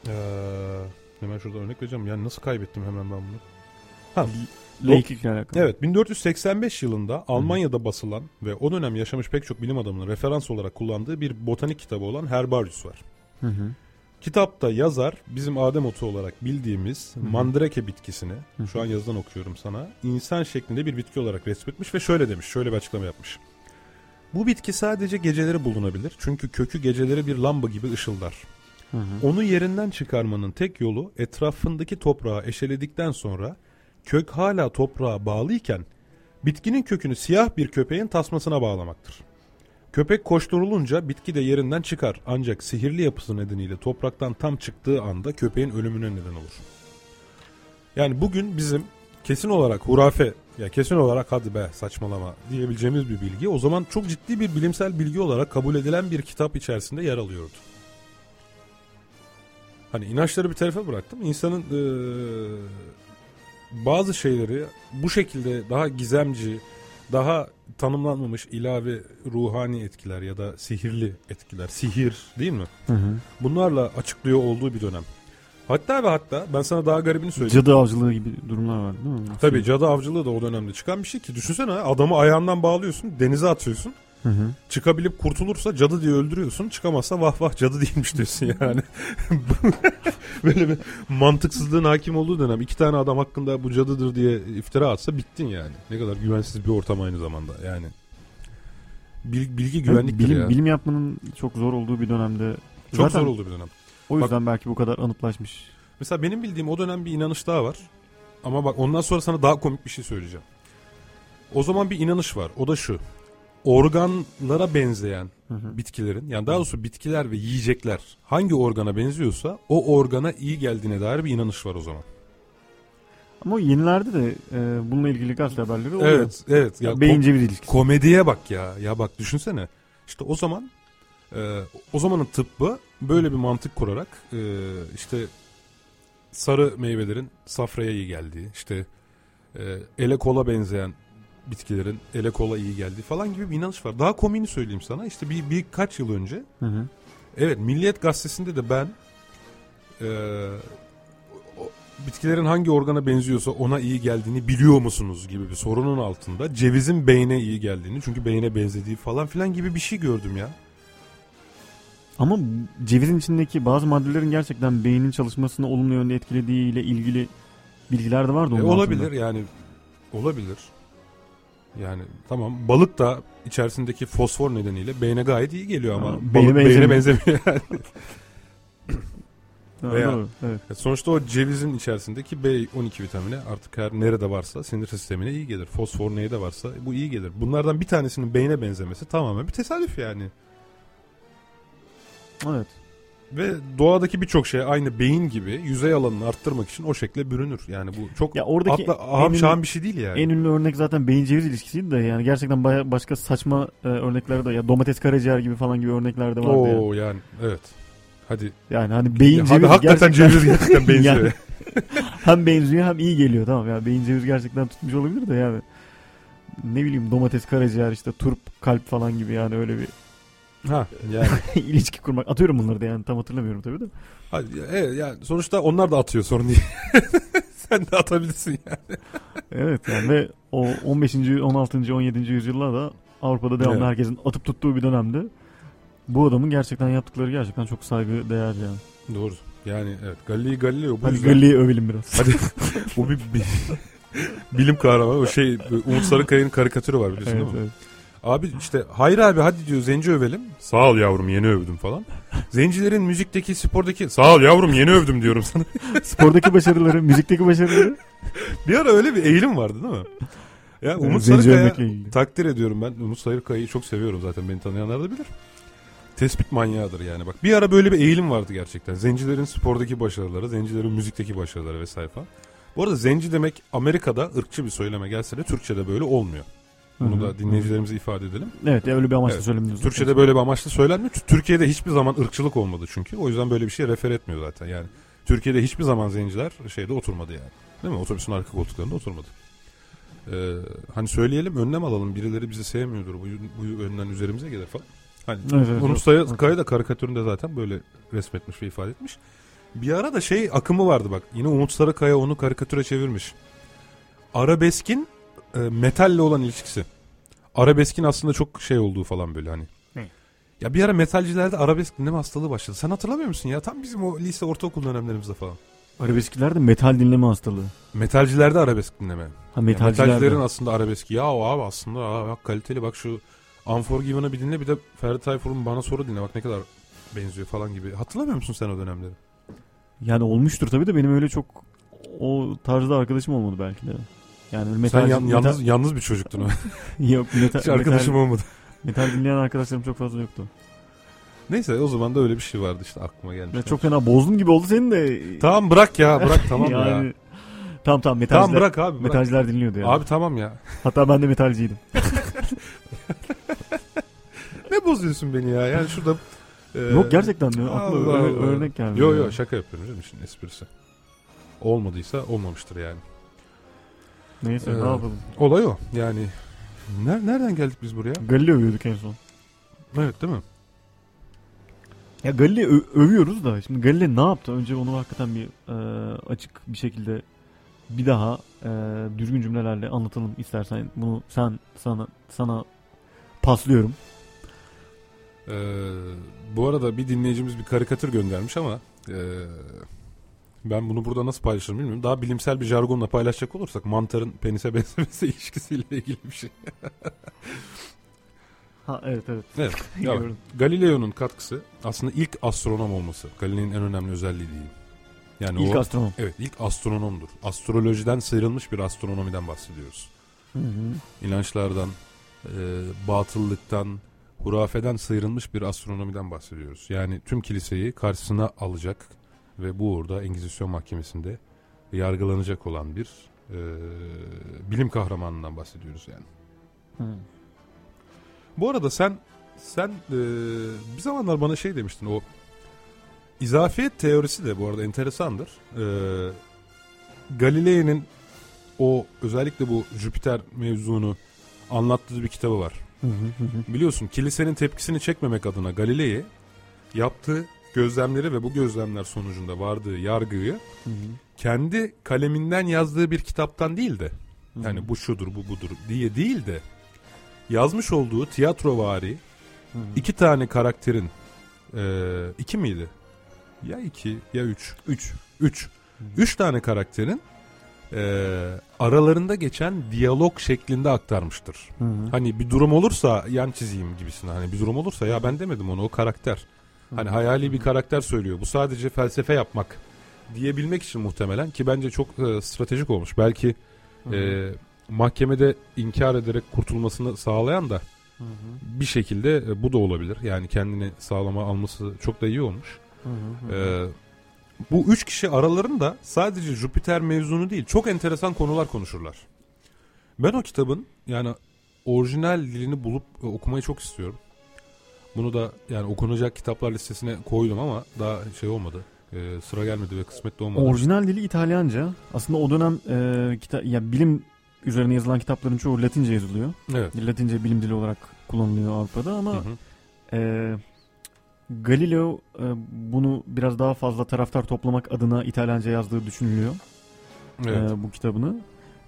eee, hemen şurada örnek vereceğim. Yani nasıl kaybettim hemen ben bunu? Ha, Laiklikle alakalı. Evet 1485 yılında Almanya'da basılan ve o dönem yaşamış pek çok bilim adamının referans olarak kullandığı bir botanik kitabı olan Herbarius var. Hı hı. Kitapta yazar bizim adem otu olarak bildiğimiz hı. mandrake bitkisini Hı şu an yazıdan okuyorum sana insan şeklinde bir bitki olarak resmetmiş ve şöyle demiş şöyle bir açıklama yapmış. Bu bitki sadece geceleri bulunabilir çünkü kökü geceleri bir lamba gibi ışıldar. Hı. Onu yerinden çıkarmanın tek yolu etrafındaki toprağı eşeledikten sonra kök hala toprağa bağlıyken bitkinin kökünü siyah bir köpeğin tasmasına bağlamaktır. Köpek koşturulunca bitki de yerinden çıkar ancak sihirli yapısı nedeniyle topraktan tam çıktığı anda köpeğin ölümüne neden olur. Yani bugün bizim kesin olarak hurafe ya kesin olarak hadi be saçmalama diyebileceğimiz bir bilgi o zaman çok ciddi bir bilimsel bilgi olarak kabul edilen bir kitap içerisinde yer alıyordu. Hani inançları bir tarafa bıraktım. İnsanın eee, bazı şeyleri bu şekilde daha gizemci, daha tanımlanmamış ilave ruhani etkiler ya da sihirli etkiler, sihir değil mi? Hı hı. Bunlarla açıklıyor olduğu bir dönem. Hatta ve hatta ben sana daha garibini söyleyeyim. Cadı avcılığı gibi durumlar var değil mi? Tabii cadı avcılığı da o dönemde çıkan bir şey ki düşünsene adamı ayağından bağlıyorsun denize atıyorsun. Hı hı. Çıkabilip kurtulursa cadı diye öldürüyorsun. Çıkamazsa vah vah cadı değilmiş diyorsun yani. Böyle bir mantıksızlığın hakim olduğu dönem. iki tane adam hakkında bu cadıdır diye iftira atsa bittin yani. Ne kadar güvensiz bir ortam aynı zamanda yani. Bil- bilgi güvenliktir bilim, ya. bilim yapmanın çok zor olduğu bir dönemde. Çok Zaten zor oldu bir dönem. O yüzden belki bu kadar anıtlaşmış. Mesela benim bildiğim o dönem bir inanış daha var. Ama bak ondan sonra sana daha komik bir şey söyleyeceğim. O zaman bir inanış var. O da şu. Organlara benzeyen Hı hı. bitkilerin yani daha doğrusu bitkiler ve yiyecekler hangi organa benziyorsa o organa iyi geldiğine dair bir inanış var o zaman. Ama yenilerde de e, bununla ilgili gazete haberleri oluyor. Evet, evet. Ya Ya beyin kom- cebir ilişkisi. komediye bak ya. Ya bak düşünsene. İşte o zaman e, o zamanın tıbbı böyle bir mantık kurarak e, işte sarı meyvelerin safraya iyi geldiği, işte e, ele kola benzeyen bitkilerin ele kola iyi geldiği falan gibi bir inanış var. Daha komiğini söyleyeyim sana. İşte bir birkaç yıl önce Hı hı. Evet Milliyet Gazetesi'nde de ben e, o- bitkilerin hangi organa benziyorsa ona iyi geldiğini biliyor musunuz gibi bir sorunun altında cevizin beyne iyi geldiğini çünkü beyne benzediği falan filan gibi bir şey gördüm ya. Ama cevizin içindeki bazı maddelerin gerçekten beynin çalışmasını olumlu yönde etkilediği ile ilgili bilgiler de vardı E, onun olabilir altında. yani olabilir. Yani tamam balık da içerisindeki fosfor nedeniyle beyne gayet iyi geliyor ama Ha, balık beyne beyne benzemiyor. yani. Ha, Veya- doğru, evet. Ya Sonuçta o cevizin içerisindeki B12 vitamini artık her nerede varsa sinir sistemine iyi gelir. Fosfor neyde varsa bu iyi gelir. Bunlardan bir tanesinin beyne benzemesi tamamen bir tesadüf yani. Evet. Ve doğadaki birçok şey aynı beyin gibi yüzey alanını arttırmak için o şekle bürünür. Yani bu çok Ya oradaki atla, aham ünlü- bir şey değil yani. En ünlü örnek zaten beyin ceviz ilişkisiydi de yani gerçekten baya başka saçma e, örnekler de ya domates karaciğer gibi falan gibi örnekler de vardı ya. Oo yani evet. Hadi. Yani hani beyin Ya, ceviz hadi hakikaten gerçekten- ceviz gerçekten benziyor. Yani hem benziyor hem iyi geliyor tamam ya beyin ceviz gerçekten tutmuş olabilir de yani ne bileyim domates karaciğer işte turp kalp falan gibi yani öyle bir Ha yani. ilişki kurmak atıyorum bunları da yani tam hatırlamıyorum tabii de. Hadi, evet, yani sonuçta onlar da atıyor sorun değil. Sen de atabilirsin yani. Evet yani ve o 15. 16. 17. yüzyıllarda Avrupa'da devamlı Evet. herkesin atıp tuttuğu bir dönemde bu adamın gerçekten yaptıkları gerçekten çok saygı değer yani. Doğru. Yani evet Galileo Galileo bu Hadi yüzden. Galilei'yi övelim biraz. Hadi bu bir, bir bilim kahramanı. O şey Umut Sarıkaya'nın karikatürü var biliyorsun Evet, değil mi? evet. Abi işte hayır abi hadi diyor zenci övelim. Sağ ol yavrum yeni övdüm falan. Zencilerin müzikteki spordaki sağ ol yavrum yeni övdüm diyorum sana. Spordaki başarıları, müzikteki başarıları. Bir ara öyle bir eğilim vardı değil mi? Ya Umut Zenci Sarıkaya takdir ediyorum ben. Umut Sarıkaya'yı çok seviyorum zaten beni tanıyanlar da bilir. Tespit manyağıdır yani bak. Bir ara böyle bir eğilim vardı gerçekten. Zencilerin spordaki başarıları, zencilerin müzikteki başarıları vesaire falan. Bu arada zenci demek Amerika'da ırkçı bir söyleme gelse de Türkçe'de böyle olmuyor. Bunu Hı hı. da dinleyicilerimize ifade edelim. Evet öyle bir amaçla Evet. söylememiz. Türkçe'de böyle bir amaçla söylenmiyor. Türkiye'de hiçbir zaman ırkçılık olmadı çünkü. O yüzden böyle bir şey refer etmiyor zaten yani. Türkiye'de hiçbir zaman zenciler şeyde oturmadı yani. Değil mi? Otobüsün arka koltuklarında oturmadı. Ee, hani söyleyelim önlem alalım. Birileri bizi sevmiyordur. Bu, bu önden üzerimize gelir falan. Hani Evet. Sayı- Evet. Kaya da karikatüründe zaten böyle resmetmiş ve ifade etmiş. Bir ara da şey akımı vardı bak. Yine Umut Sarıkaya onu karikatüre çevirmiş. Arabeskin e, metalle olan ilişkisi. Arabeskin aslında çok şey olduğu falan böyle hani. Ne? Ya bir ara metalcilerde arabesk dinleme hastalığı başladı. Sen hatırlamıyor musun ya? Tam bizim o lise ortaokul dönemlerimizde falan. Arabeskilerde metal dinleme hastalığı. Metalcilerde arabesk dinleme. Ha metalcilerde. metalcilerin aslında arabeski. Ya o abi aslında aa, bak kaliteli bak şu Unforgiven'ı bir dinle bir de Ferdi Tayfur'un bana soru dinle bak ne kadar benziyor falan gibi. Hatırlamıyor musun sen o dönemleri? Yani olmuştur tabii de benim öyle çok o tarzda arkadaşım olmadı belki de. Yani metal, sen yan- metal- yalnız, yalnız bir çocuktun. o. yok metal, Hiç arkadaşım metal, olmadı. metal dinleyen arkadaşlarım çok fazla yoktu. Neyse o zaman da öyle bir şey vardı işte aklıma gelmiş. Ya çok fena bozdum gibi oldu senin de. Tamam bırak ya bırak tamam ya. yani, Tamam tamam metalciler, Tamam bırak abi bırak. metalciler dinliyordu yani. Abi tamam ya. Hatta ben de metalciydim. Ne bozuyorsun beni ya? Yani şurada e, Yok gerçekten diyor. Aklıma Allah örnek geldi. Yo yani. yo şaka yapıyorum canım işin esprisi. Olmadıysa olmamıştır yani. Neyse Ee, ne yapalım. Olay o. Yani ner- nereden geldik biz buraya? Galileo övüyorduk en son. Evet değil mi? Ya Galileo övüyoruz da şimdi Galileo ne yaptı? Önce onu hakikaten bir e, açık bir şekilde bir daha e, düzgün cümlelerle anlatalım istersen. Bunu sen sana sana paslıyorum. Ee, bu arada bir dinleyicimiz bir karikatür göndermiş ama e, ben bunu burada nasıl paylaşırım bilmiyorum. Daha bilimsel bir jargonla paylaşacak olursak mantarın penise benzemesi ilişkisiyle ilgili bir şey. Ha evet evet. Evet. Ya. Galileo'nun katkısı aslında ilk astronom olması. Galileo'nun en önemli özelliği diyeyim. Yani İlk o, astronom. Evet ilk astronomdur. Astrolojiden sıyrılmış bir astronomiden bahsediyoruz. Hı hı. İnançlardan, e, batıllıktan, hurafeden sıyrılmış bir astronomiden bahsediyoruz. Yani tüm kiliseyi karşısına alacak ve bu uğurda Engizisyon Mahkemesi'nde yargılanacak olan bir e, bilim kahramanından bahsediyoruz yani. Hı. Bu arada sen sen e, bir zamanlar bana şey demiştin o izafiyet teorisi de bu arada enteresandır. E, Galilei'nin o özellikle bu Jüpiter mevzunu anlattığı bir kitabı var. Hı hı hı hı. Biliyorsun kilisenin tepkisini çekmemek adına Galilei yaptığı gözlemleri ve bu gözlemler sonucunda vardığı yargıyı Hı hı. kendi kaleminden yazdığı bir kitaptan değil de Hı hı. yani bu şudur bu budur diye değil de yazmış olduğu tiyatrovari Hı hı. iki tane karakterin e, iki miydi? Ya iki ya üç. Üç. Üç. Üç tane karakterin e, aralarında geçen diyalog şeklinde aktarmıştır. Hı hı. Hani bir durum olursa yan çizeyim gibisine. Hani bir durum olursa ya ben demedim onu o karakter. Hani hayali bir karakter söylüyor. Bu sadece felsefe yapmak diyebilmek için muhtemelen ki bence çok e, stratejik olmuş. Belki e, mahkemede inkar ederek kurtulmasını sağlayan da bir şekilde e, bu da olabilir. Yani kendini sağlama alması çok da iyi olmuş. E, bu üç kişi aralarında sadece Jüpiter mevzunu değil çok enteresan konular konuşurlar. Ben o kitabın yani orijinal dilini bulup e, okumayı çok istiyorum. Bunu da yani okunacak kitaplar listesine koydum ama daha şey olmadı. E, sıra gelmedi ve kısmetli olmadı. Orijinal dili İtalyanca. Aslında o dönem e, kita- ya bilim üzerine yazılan kitapların çoğu Latince yazılıyor. Evet. Latince bilim dili olarak kullanılıyor Avrupa'da ama Hı hı. e, Galileo e, bunu biraz daha fazla taraftar toplamak adına İtalyanca yazdığı düşünülüyor. Evet. e, bu kitabını.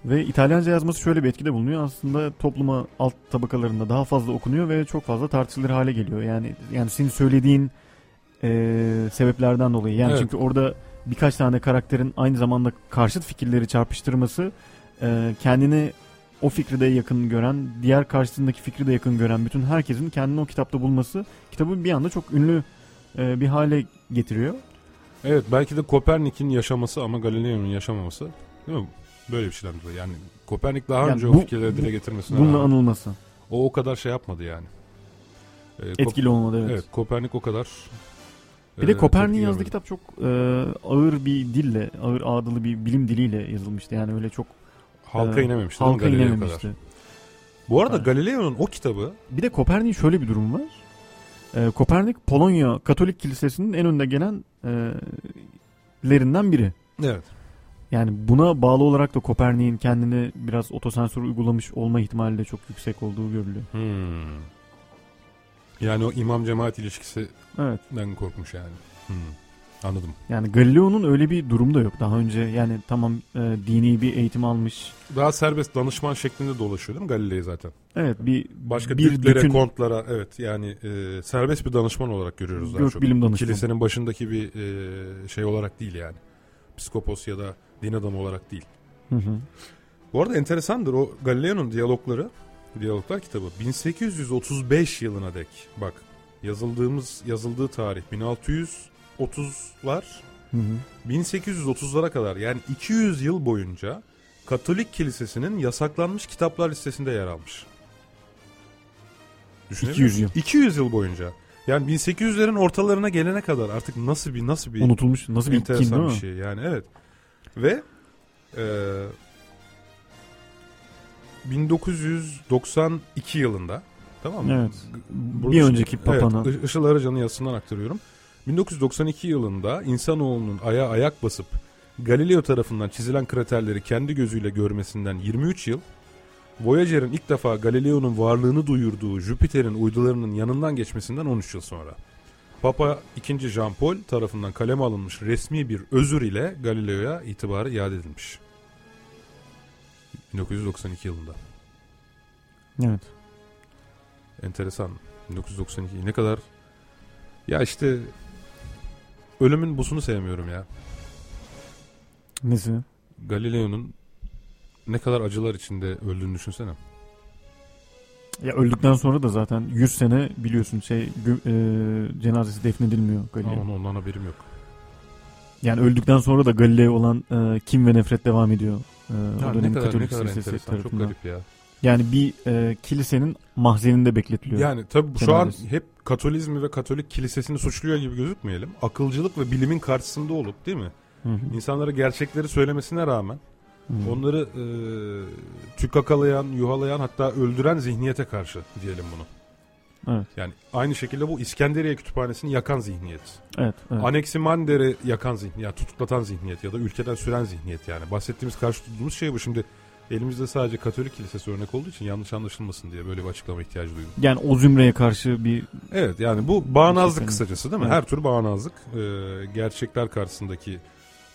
Ve İtalyanca yazması şöyle bir etkide bulunuyor. Aslında topluma alt tabakalarında daha fazla okunuyor ve çok fazla tartışılır hale geliyor. Yani yani senin söylediğin e, sebeplerden dolayı. Yani Evet. çünkü orada birkaç tane karakterin aynı zamanda karşıt fikirleri çarpıştırması e, kendini o fikri de yakın gören, diğer karşısındaki fikri de yakın gören bütün herkesin kendini o kitapta bulması kitabı bir anda çok ünlü e, bir hale getiriyor. Evet belki de Kopernik'in yaşaması ama Galileo'nun yaşamaması değil mi? Böyle bir şeyden dolayı. Yani Kopernik daha Yani önce bu- o fikirleri dile getirmesine Bununla rağmen anılması. o o kadar şey yapmadı yani. Ee, Kop- Etkili olmadı evet. Evet Kopernik o kadar Bir de e, Kopernik'in yazdığı kitap çok e, ağır bir dille, ağır ağdalı bir bilim diliyle yazılmıştı. Yani öyle çok halka e, inememişti halka inememişti. kadar. Bu arada Evet. Galileo'nun o kitabı Bir de Kopernik'in şöyle bir durum var. E, Kopernik Polonya Katolik Kilisesi'nin en önde gelen e, lerinden biri. evet Yani buna bağlı olarak da Kopernik'in kendini biraz otosensör uygulamış olma ihtimali de çok yüksek olduğu görülüyor. Hmm. Yani o imam cemaat ilişkisinden Evet. korkmuş yani. Hmm. Anladım. Yani Galileo'nun öyle bir durumu da yok. Daha önce yani tamam e, dini bir eğitim almış. Daha serbest danışman şeklinde dolaşıyor değil mi Galileo zaten? Evet bir Başka bir düklere, dükün- kontlara evet yani e, serbest bir danışman olarak görüyoruz daha Gök çok. bilim danışmanı. Kilisenin başındaki bir e, şey olarak değil yani. Psikopos ya da din adamı olarak değil. Hı hı. Bu arada enteresandır o Galileo'nun diyalogları, diyaloglar kitabı 1835 yılına dek bak yazıldığımız yazıldığı tarih 1630'lar Hı hı. 1830'lara kadar yani 200 yıl boyunca Katolik Kilisesi'nin yasaklanmış kitaplar listesinde yer almış. Düşünebiliyor 200 yıl. musun? 200 yıl boyunca. Yani 1800'lerin ortalarına gelene kadar artık nasıl bir nasıl bir Unutulmuş. Nasıl bir enteresan bir şey yani evet. Ve e, 1992 yılında tamam mı? Evet. Burada- Bir önceki papana. Evet, Işıl Arıcan'ın yazısından aktarıyorum. 1992 yılında insanoğlunun aya ayak basıp Galileo tarafından çizilen kraterleri kendi gözüyle görmesinden 23 yıl, Voyager'ın ilk defa Galileo'nun varlığını duyurduğu Jüpiter'in uydularının yanından geçmesinden 13 yıl sonra. Papa II. Jean Paul tarafından kaleme alınmış resmi bir özür ile Galileo'ya itibarı iade edilmiş. 1992 yılında. Evet. Enteresan. 1992 ne kadar ya işte ölümün busunu sevmiyorum ya. Nesi? Galileo'nun ne kadar acılar içinde öldüğünü düşünsene. Ya öldükten sonra da zaten 100 sene biliyorsun şey e, cenazesi defnedilmiyor Galileo. Ama ondan haberim yok. Yani öldükten sonra da Galileo olan e, kim ve nefret devam ediyor. E, o dönemin ne kadar ne Katolik kadar Kilisesi enteresan. Çok tarafından. garip ya. Yani bir e, kilisenin mahzeninde bekletiliyor. Yani tabii şu an Cenazesi. hep Katolizmi ve Katolik kilisesini suçluyor gibi gözükmeyelim. Akılcılık ve bilimin karşısında olup değil mi? Hı hı. İnsanlara gerçekleri söylemesine rağmen Hı. onları e, tükakalayan, yuhalayan hatta öldüren zihniyete karşı diyelim bunu. Evet. Yani aynı şekilde bu İskenderiye Kütüphanesi'ni yakan zihniyet. Evet. evet. Anaximander'i yakan zihniyet, yani tutuklatan zihniyet ya da ülkeden süren zihniyet yani. Bahsettiğimiz karşı tuttuğumuz şey bu. Şimdi elimizde sadece Katolik Kilisesi örnek olduğu için yanlış anlaşılmasın diye böyle bir açıklama ihtiyacı duydum. Yani o zümreye karşı bir Evet yani bu bağnazlık Kesinlikle. kısacası değil mi? Evet. Her tür bağnazlık e, gerçekler karşısındaki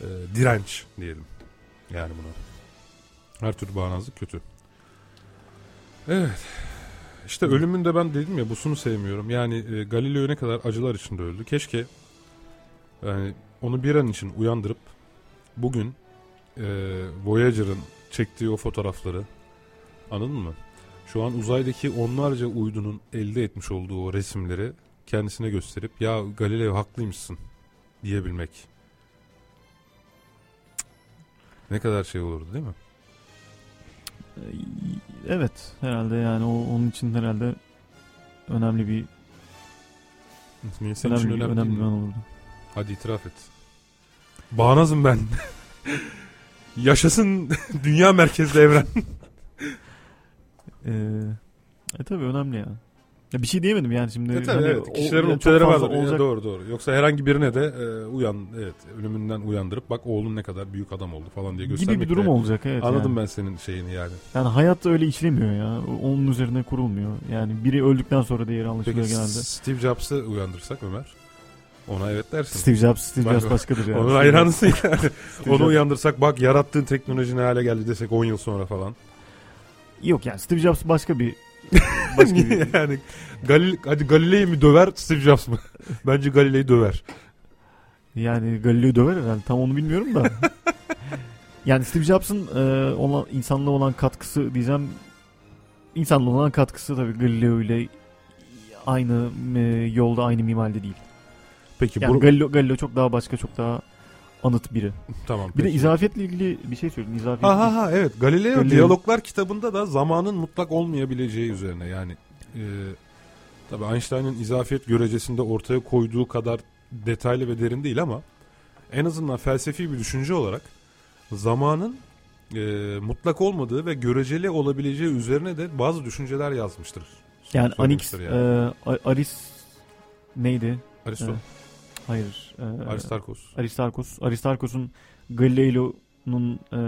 e, direnç diyelim. Yani buna. Her tür bağnazlık kötü. Evet. İşte ölümünde ben dedim ya busunu sevmiyorum. Yani e, Galileo ne kadar acılar içinde öldü. Keşke yani onu bir an için uyandırıp bugün e, Voyager'ın çektiği o fotoğrafları anladın mı? Şu an uzaydaki onlarca uydunun elde etmiş olduğu o resimleri kendisine gösterip ya Galileo haklıymışsın diyebilmek. Ne kadar şey olurdu değil mi? Evet herhalde yani o onun için herhalde önemli bir Senin için önemli, önemli, önemli değil mi? olurdu. Hadi itiraf et. Bağnazım ben. Yaşasın dünya merkezli evren. Ee, e tabii önemli ya. Ya bir şey diyemedim yani şimdi. E tabii hani evet. Kişilerin fazla vardır. olacak- Doğru doğru. Yoksa herhangi birine de e, uyan evet ölümünden uyandırıp bak oğlun ne kadar büyük adam oldu falan diye göstermek. gibi bir durum de- olacak evet. Anladım yani. ben senin şeyini yani. Yani hayatta öyle işlemiyor ya. Onun üzerine kurulmuyor. Yani biri öldükten sonra değeri anlaşılıyor Peki genelde. Steve Jobs'ı uyandırsak Ömer. Ona evet dersin. Steve Jobs, Steve Bak, Jobs başkadır yani. Onun hayranısın yani. Onu uyandırsak bak yarattığın teknoloji ne hale geldi desek 10 yıl sonra falan. Yok yani Steve Jobs başka bir başka bir yani Galil hadi Galilei'yi mi döver Steve Jobs mı? Bence Galilei'yi döver. yani Galileo döver herhalde tam onu bilmiyorum da. yani Steve Jobs'ın e, olan insanlığa olan katkısı diyeceğim insanlığa olan katkısı tabii Galileo ile aynı e, yolda aynı mimalde değil. Peki Yani bu Galileo, Galileo çok daha başka çok daha anıt biri. tamam. Bir de peki. izafiyetle ilgili bir şey söyleyeyim. İzafiyet Ha ha ha evet Galileo, Galileo- Diyaloglar kitabında da zamanın mutlak olmayabileceği üzerine yani e, tabii Einstein'ın izafiyet görecesinde ortaya koyduğu kadar detaylı ve derin değil ama en azından felsefi bir düşünce olarak zamanın e, mutlak olmadığı ve göreceli olabileceği üzerine de bazı düşünceler yazmıştır. Yani Anix, yani. e, Aris neydi? Aristo, e, Hayır. E, Aristarkos. Aristarkos. Aristarkos'un Galileo'nun e,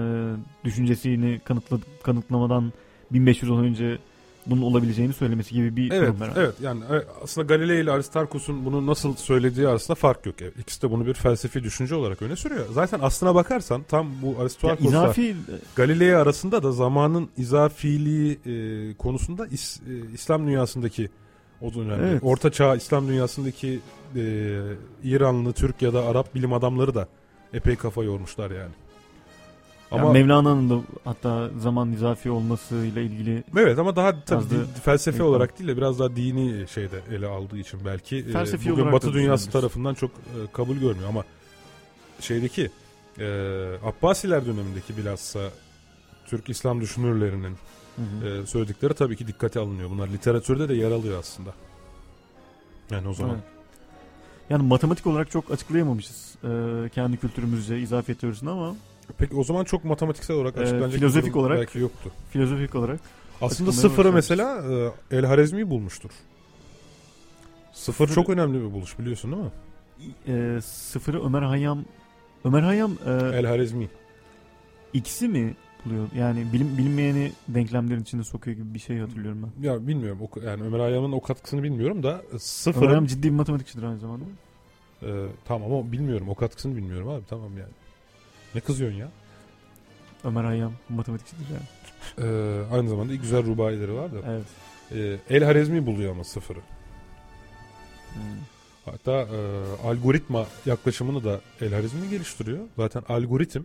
düşüncesini kanıtla, kanıtlamadan 1500 yıl önce bunun olabileceğini söylemesi gibi bir Evet, durum herhalde. evet yani e, aslında Galileo ile Aristarkos'un bunu nasıl söylediği arasında fark yok. Evet, İkisi de bunu bir felsefi düşünce olarak öne sürüyor. Zaten aslına bakarsan tam bu Aristarkos'la izafi Galileo arasında da zamanın izafiliği e, konusunda İs- e, İslam dünyasındaki o dönemde Evet. Orta Çağ İslam dünyasındaki e, İranlı, Türk ya da Arap bilim adamları da epey kafa yormuşlar yani. ama Ama Mevlana'nın da hatta zaman izafi olmasıyla ilgili evet ama daha tabii Yazdığı- felsefe Evet, olarak değil de biraz daha dini şeyde ele aldığı için belki e, bugün Batı da dünyası tarafından çok e, kabul görmüyor ama şeydeki e, Abbasiler dönemindeki bilhassa Türk İslam düşünürlerinin Hı hı. e, söyledikleri tabii ki dikkate alınıyor. Bunlar literatürde de yer alıyor aslında. Yani o zaman. Evet. Yani matematik olarak çok açıklayamamışız e, kendi kültürümüzce izafiyet teorisini ama Peki o zaman çok matematiksel olarak Ee, açıklanacak bir filozofik olarak- belki yoktu. filozofik olarak Aslında sıfırı mesela e, El Harezmi bulmuştur. Sıfır Sıfırı- çok önemli bir buluş biliyorsun değil mi? e, sıfırı Ömer Hayyam Ömer Hayyam e, El Harezmi. ikisi mi buluyor? Yani bilim, bilinmeyeni denklemlerin içine sokuyor gibi bir şey hatırlıyorum ben. Ya bilmiyorum o, yani Ömer Hayyam'ın o katkısını bilmiyorum da e, Ömer Hayyam ciddi bir matematikçidir aynı zamanda. e, tamam ama bilmiyorum o katkısını bilmiyorum abi tamam yani. Ne kızıyorsun ya? Ömer Hayyam matematikçidir yani. E, aynı zamanda güzel rubayileri var da. Evet. E, El Harezmi buluyor ama sıfırı. Hmm. Hatta e, algoritma yaklaşımını da El Harizmi geliştiriyor. Zaten algoritm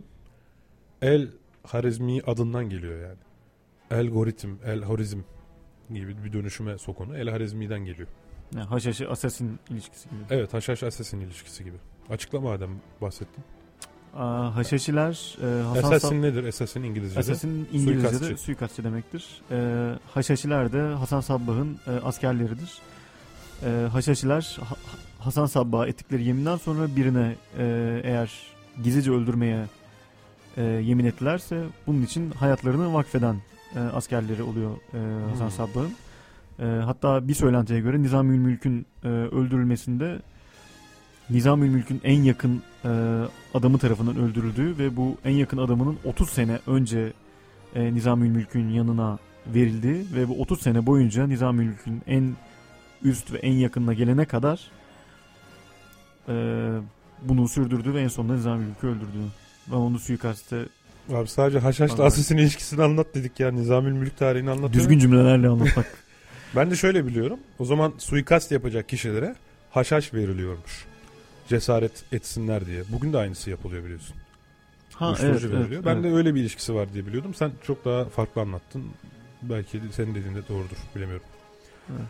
El Harizmi adından geliyor yani. Algoritm, El Harizm gibi bir dönüşüme sokunu El Harizmi'den geliyor. Yani haşhaşı assassin ilişkisi gibi. Evet Haşhaş Assassin ilişkisi gibi. Açıkla madem bahsettin. Aa, haşhaşiler e, Hasan Assassin Sab- nedir? Assassin İngilizce'de. Assassin İngilizce'de Suikastçı. suikastçı, demektir. E, haşhaşiler de Hasan Sabbah'ın e, askerleridir. E, haşhaşiler Ha- Hasan Sabbah'a ettikleri yeminden sonra birine e, eğer gizlice öldürmeye e, yemin ettilerse bunun için hayatlarını vakfeden e, askerleri oluyor e, Hasan Hmm. Sabbah'ın. E, hatta bir söylentiye göre Nizamül Mülk'ün e, öldürülmesinde Nizamül Mülk'ün en yakın e, adamı tarafından öldürüldüğü ve bu en yakın adamının 30 sene önce e, Nizamül Mülk'ün yanına verildiği ve bu 30 sene boyunca Nizamül Mülk'ün en üst ve en yakınına gelene kadar e, bunu sürdürdü ve en sonunda Nizamül Mülk'ü öldürdü. Ve onu suikaste Abi sadece Haşhaş'la. Assassin ilişkisini anlat dedik ya. Nizamül Mülk tarihini anlat. düzgün cümlelerle anlatmak. Ben de şöyle biliyorum. O zaman suikast yapacak kişilere haşhaş veriliyormuş. Cesaret etsinler diye. Bugün de aynısı yapılıyor biliyorsun. ha Uyuşturucu evet, veriliyor. evet, ben evet. de öyle bir ilişkisi var diye biliyordum. Sen çok daha farklı anlattın. Belki senin dediğin de doğrudur. Bilemiyorum. Evet.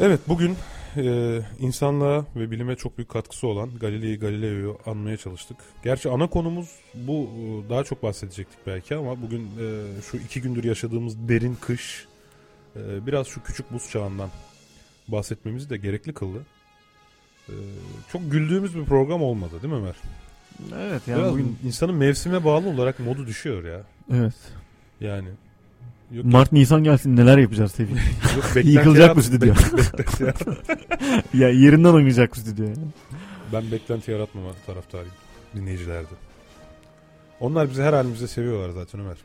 Evet bugün e, insanlığa ve bilime çok büyük katkısı olan Galilei Galileo'yu anmaya çalıştık. Gerçi ana konumuz bu e, daha çok bahsedecektik belki ama bugün e, şu iki gündür yaşadığımız derin kış e, biraz şu küçük buz çağından bahsetmemizi de gerekli kıldı. E, çok güldüğümüz bir program olmadı değil mi Ömer? Evet yani Biraz bugün insanın mevsime bağlı olarak modu düşüyor ya. evet. Yani. Yok, Mart Nisan gelsin neler yapacağız Tevfik. yok, Yıkılacak yarat- stüdyo. ya yerinden oynayacak bu stüdyo. Ben beklenti yaratmama taraftarıyım dinleyicilerde. Onlar bizi her halimizde seviyorlar zaten Ömer.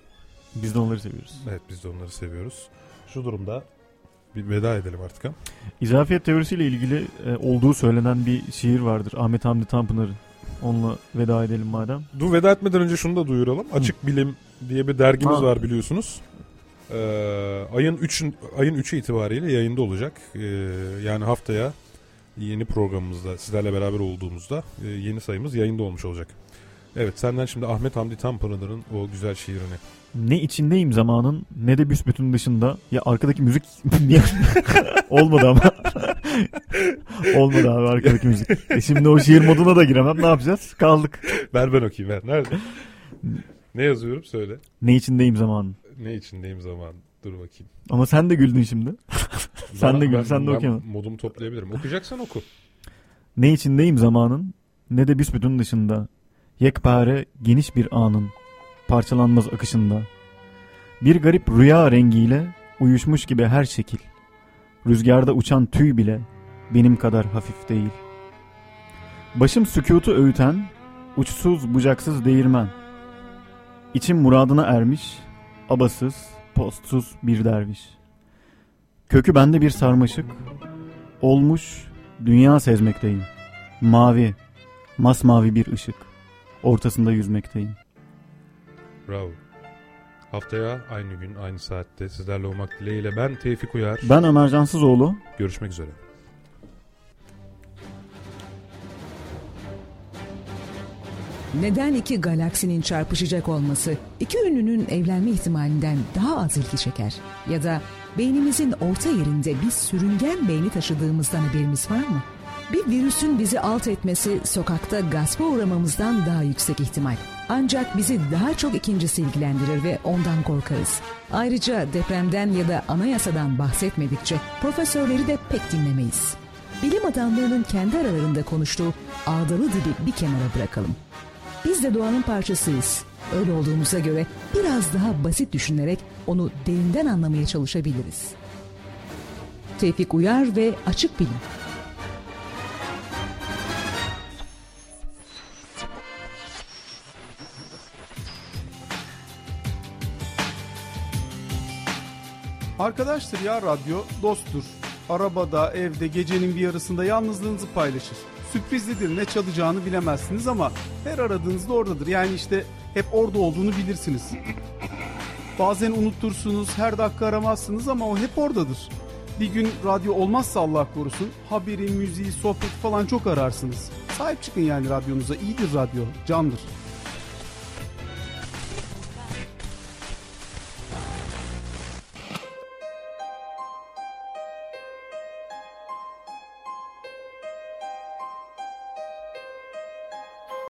Biz de onları seviyoruz. Evet biz de onları seviyoruz. Şu durumda bir veda edelim artık ha. İzafiyet teorisiyle ilgili e, olduğu söylenen bir şiir vardır. Ahmet Hamdi Tanpınar'ın. Onunla veda edelim madem. Dur veda etmeden önce şunu da duyuralım. Açık Bilim diye bir dergimiz Ha. var biliyorsunuz. Ee, ayın 3 ayın 3'ü itibariyle yayında olacak. Ee, yani haftaya yeni programımızda sizlerle beraber olduğumuzda e, yeni sayımız yayında olmuş olacak. Evet senden şimdi Ahmet Hamdi Tanpınar'ın o güzel şiirini. Ne içindeyim zamanın ne de büsbütün dışında. Ya arkadaki müzik olmadı ama. olmadı abi arkadaki müzik. E şimdi o şiir moduna da giremem. Ne yapacağız? Kaldık. Ver ben okuyayım ver. Nerede? ne yazıyorum söyle. Ne içindeyim zamanın. Ne içindeyim zaman. Dur bakayım. Ama sen de güldün şimdi. Sen de gül, ben- sen de okuyamadın. Modumu toplayabilirim. Okuyacaksan oku. Ne içindeyim zamanın ne de büsbütün dışında. Yekpare geniş bir anın parçalanmaz akışında. Bir garip rüya rengiyle uyuşmuş gibi her şekil. Rüzgarda uçan tüy bile benim kadar hafif değil. Başım sükutu öğüten uçsuz bucaksız değirmen. İçim muradına ermiş abasız postsuz bir derviş. Kökü bende bir sarmaşık olmuş dünya sezmekteyim. Mavi, masmavi bir ışık. Ortasında yüzmekteyim. Bravo. Haftaya aynı gün aynı saatte sizlerle olmak dileğiyle ben Tevfik Uyar. Ben Ömer Cansızoğlu. Görüşmek üzere. Neden iki galaksinin çarpışacak olması iki ünlünün evlenme ihtimalinden daha az ilgi çeker? Ya da beynimizin orta yerinde bir sürüngen beyni taşıdığımızdan haberimiz var mı? Bir virüsün bizi alt etmesi sokakta gaspa uğramamızdan daha yüksek ihtimal. Ancak bizi daha çok ikincisi ilgilendirir ve ondan korkarız. Ayrıca depremden ya da anayasadan bahsetmedikçe profesörleri de pek dinlemeyiz. Bilim adamlarının kendi aralarında konuştuğu ağdalı dili bir kenara bırakalım. Biz de doğanın parçasıyız. Öyle olduğumuza göre biraz daha basit düşünerek onu derinden anlamaya çalışabiliriz. Tevfik Uyar ve Açık Bilim Arkadaştır ya radyo, dosttur. Arabada, evde, gecenin bir yarısında yalnızlığınızı paylaşır. Sürprizlidir, ne çalacağını bilemezsiniz ama her aradığınızda oradadır. Yani işte hep orada olduğunu bilirsiniz. Bazen unutursunuz, her dakika aramazsınız ama o hep oradadır. Bir gün radyo olmazsa Allah korusun, haberi, müziği, sohbet falan çok ararsınız. Sahip çıkın yani radyonuza, iyidir radyo, candır.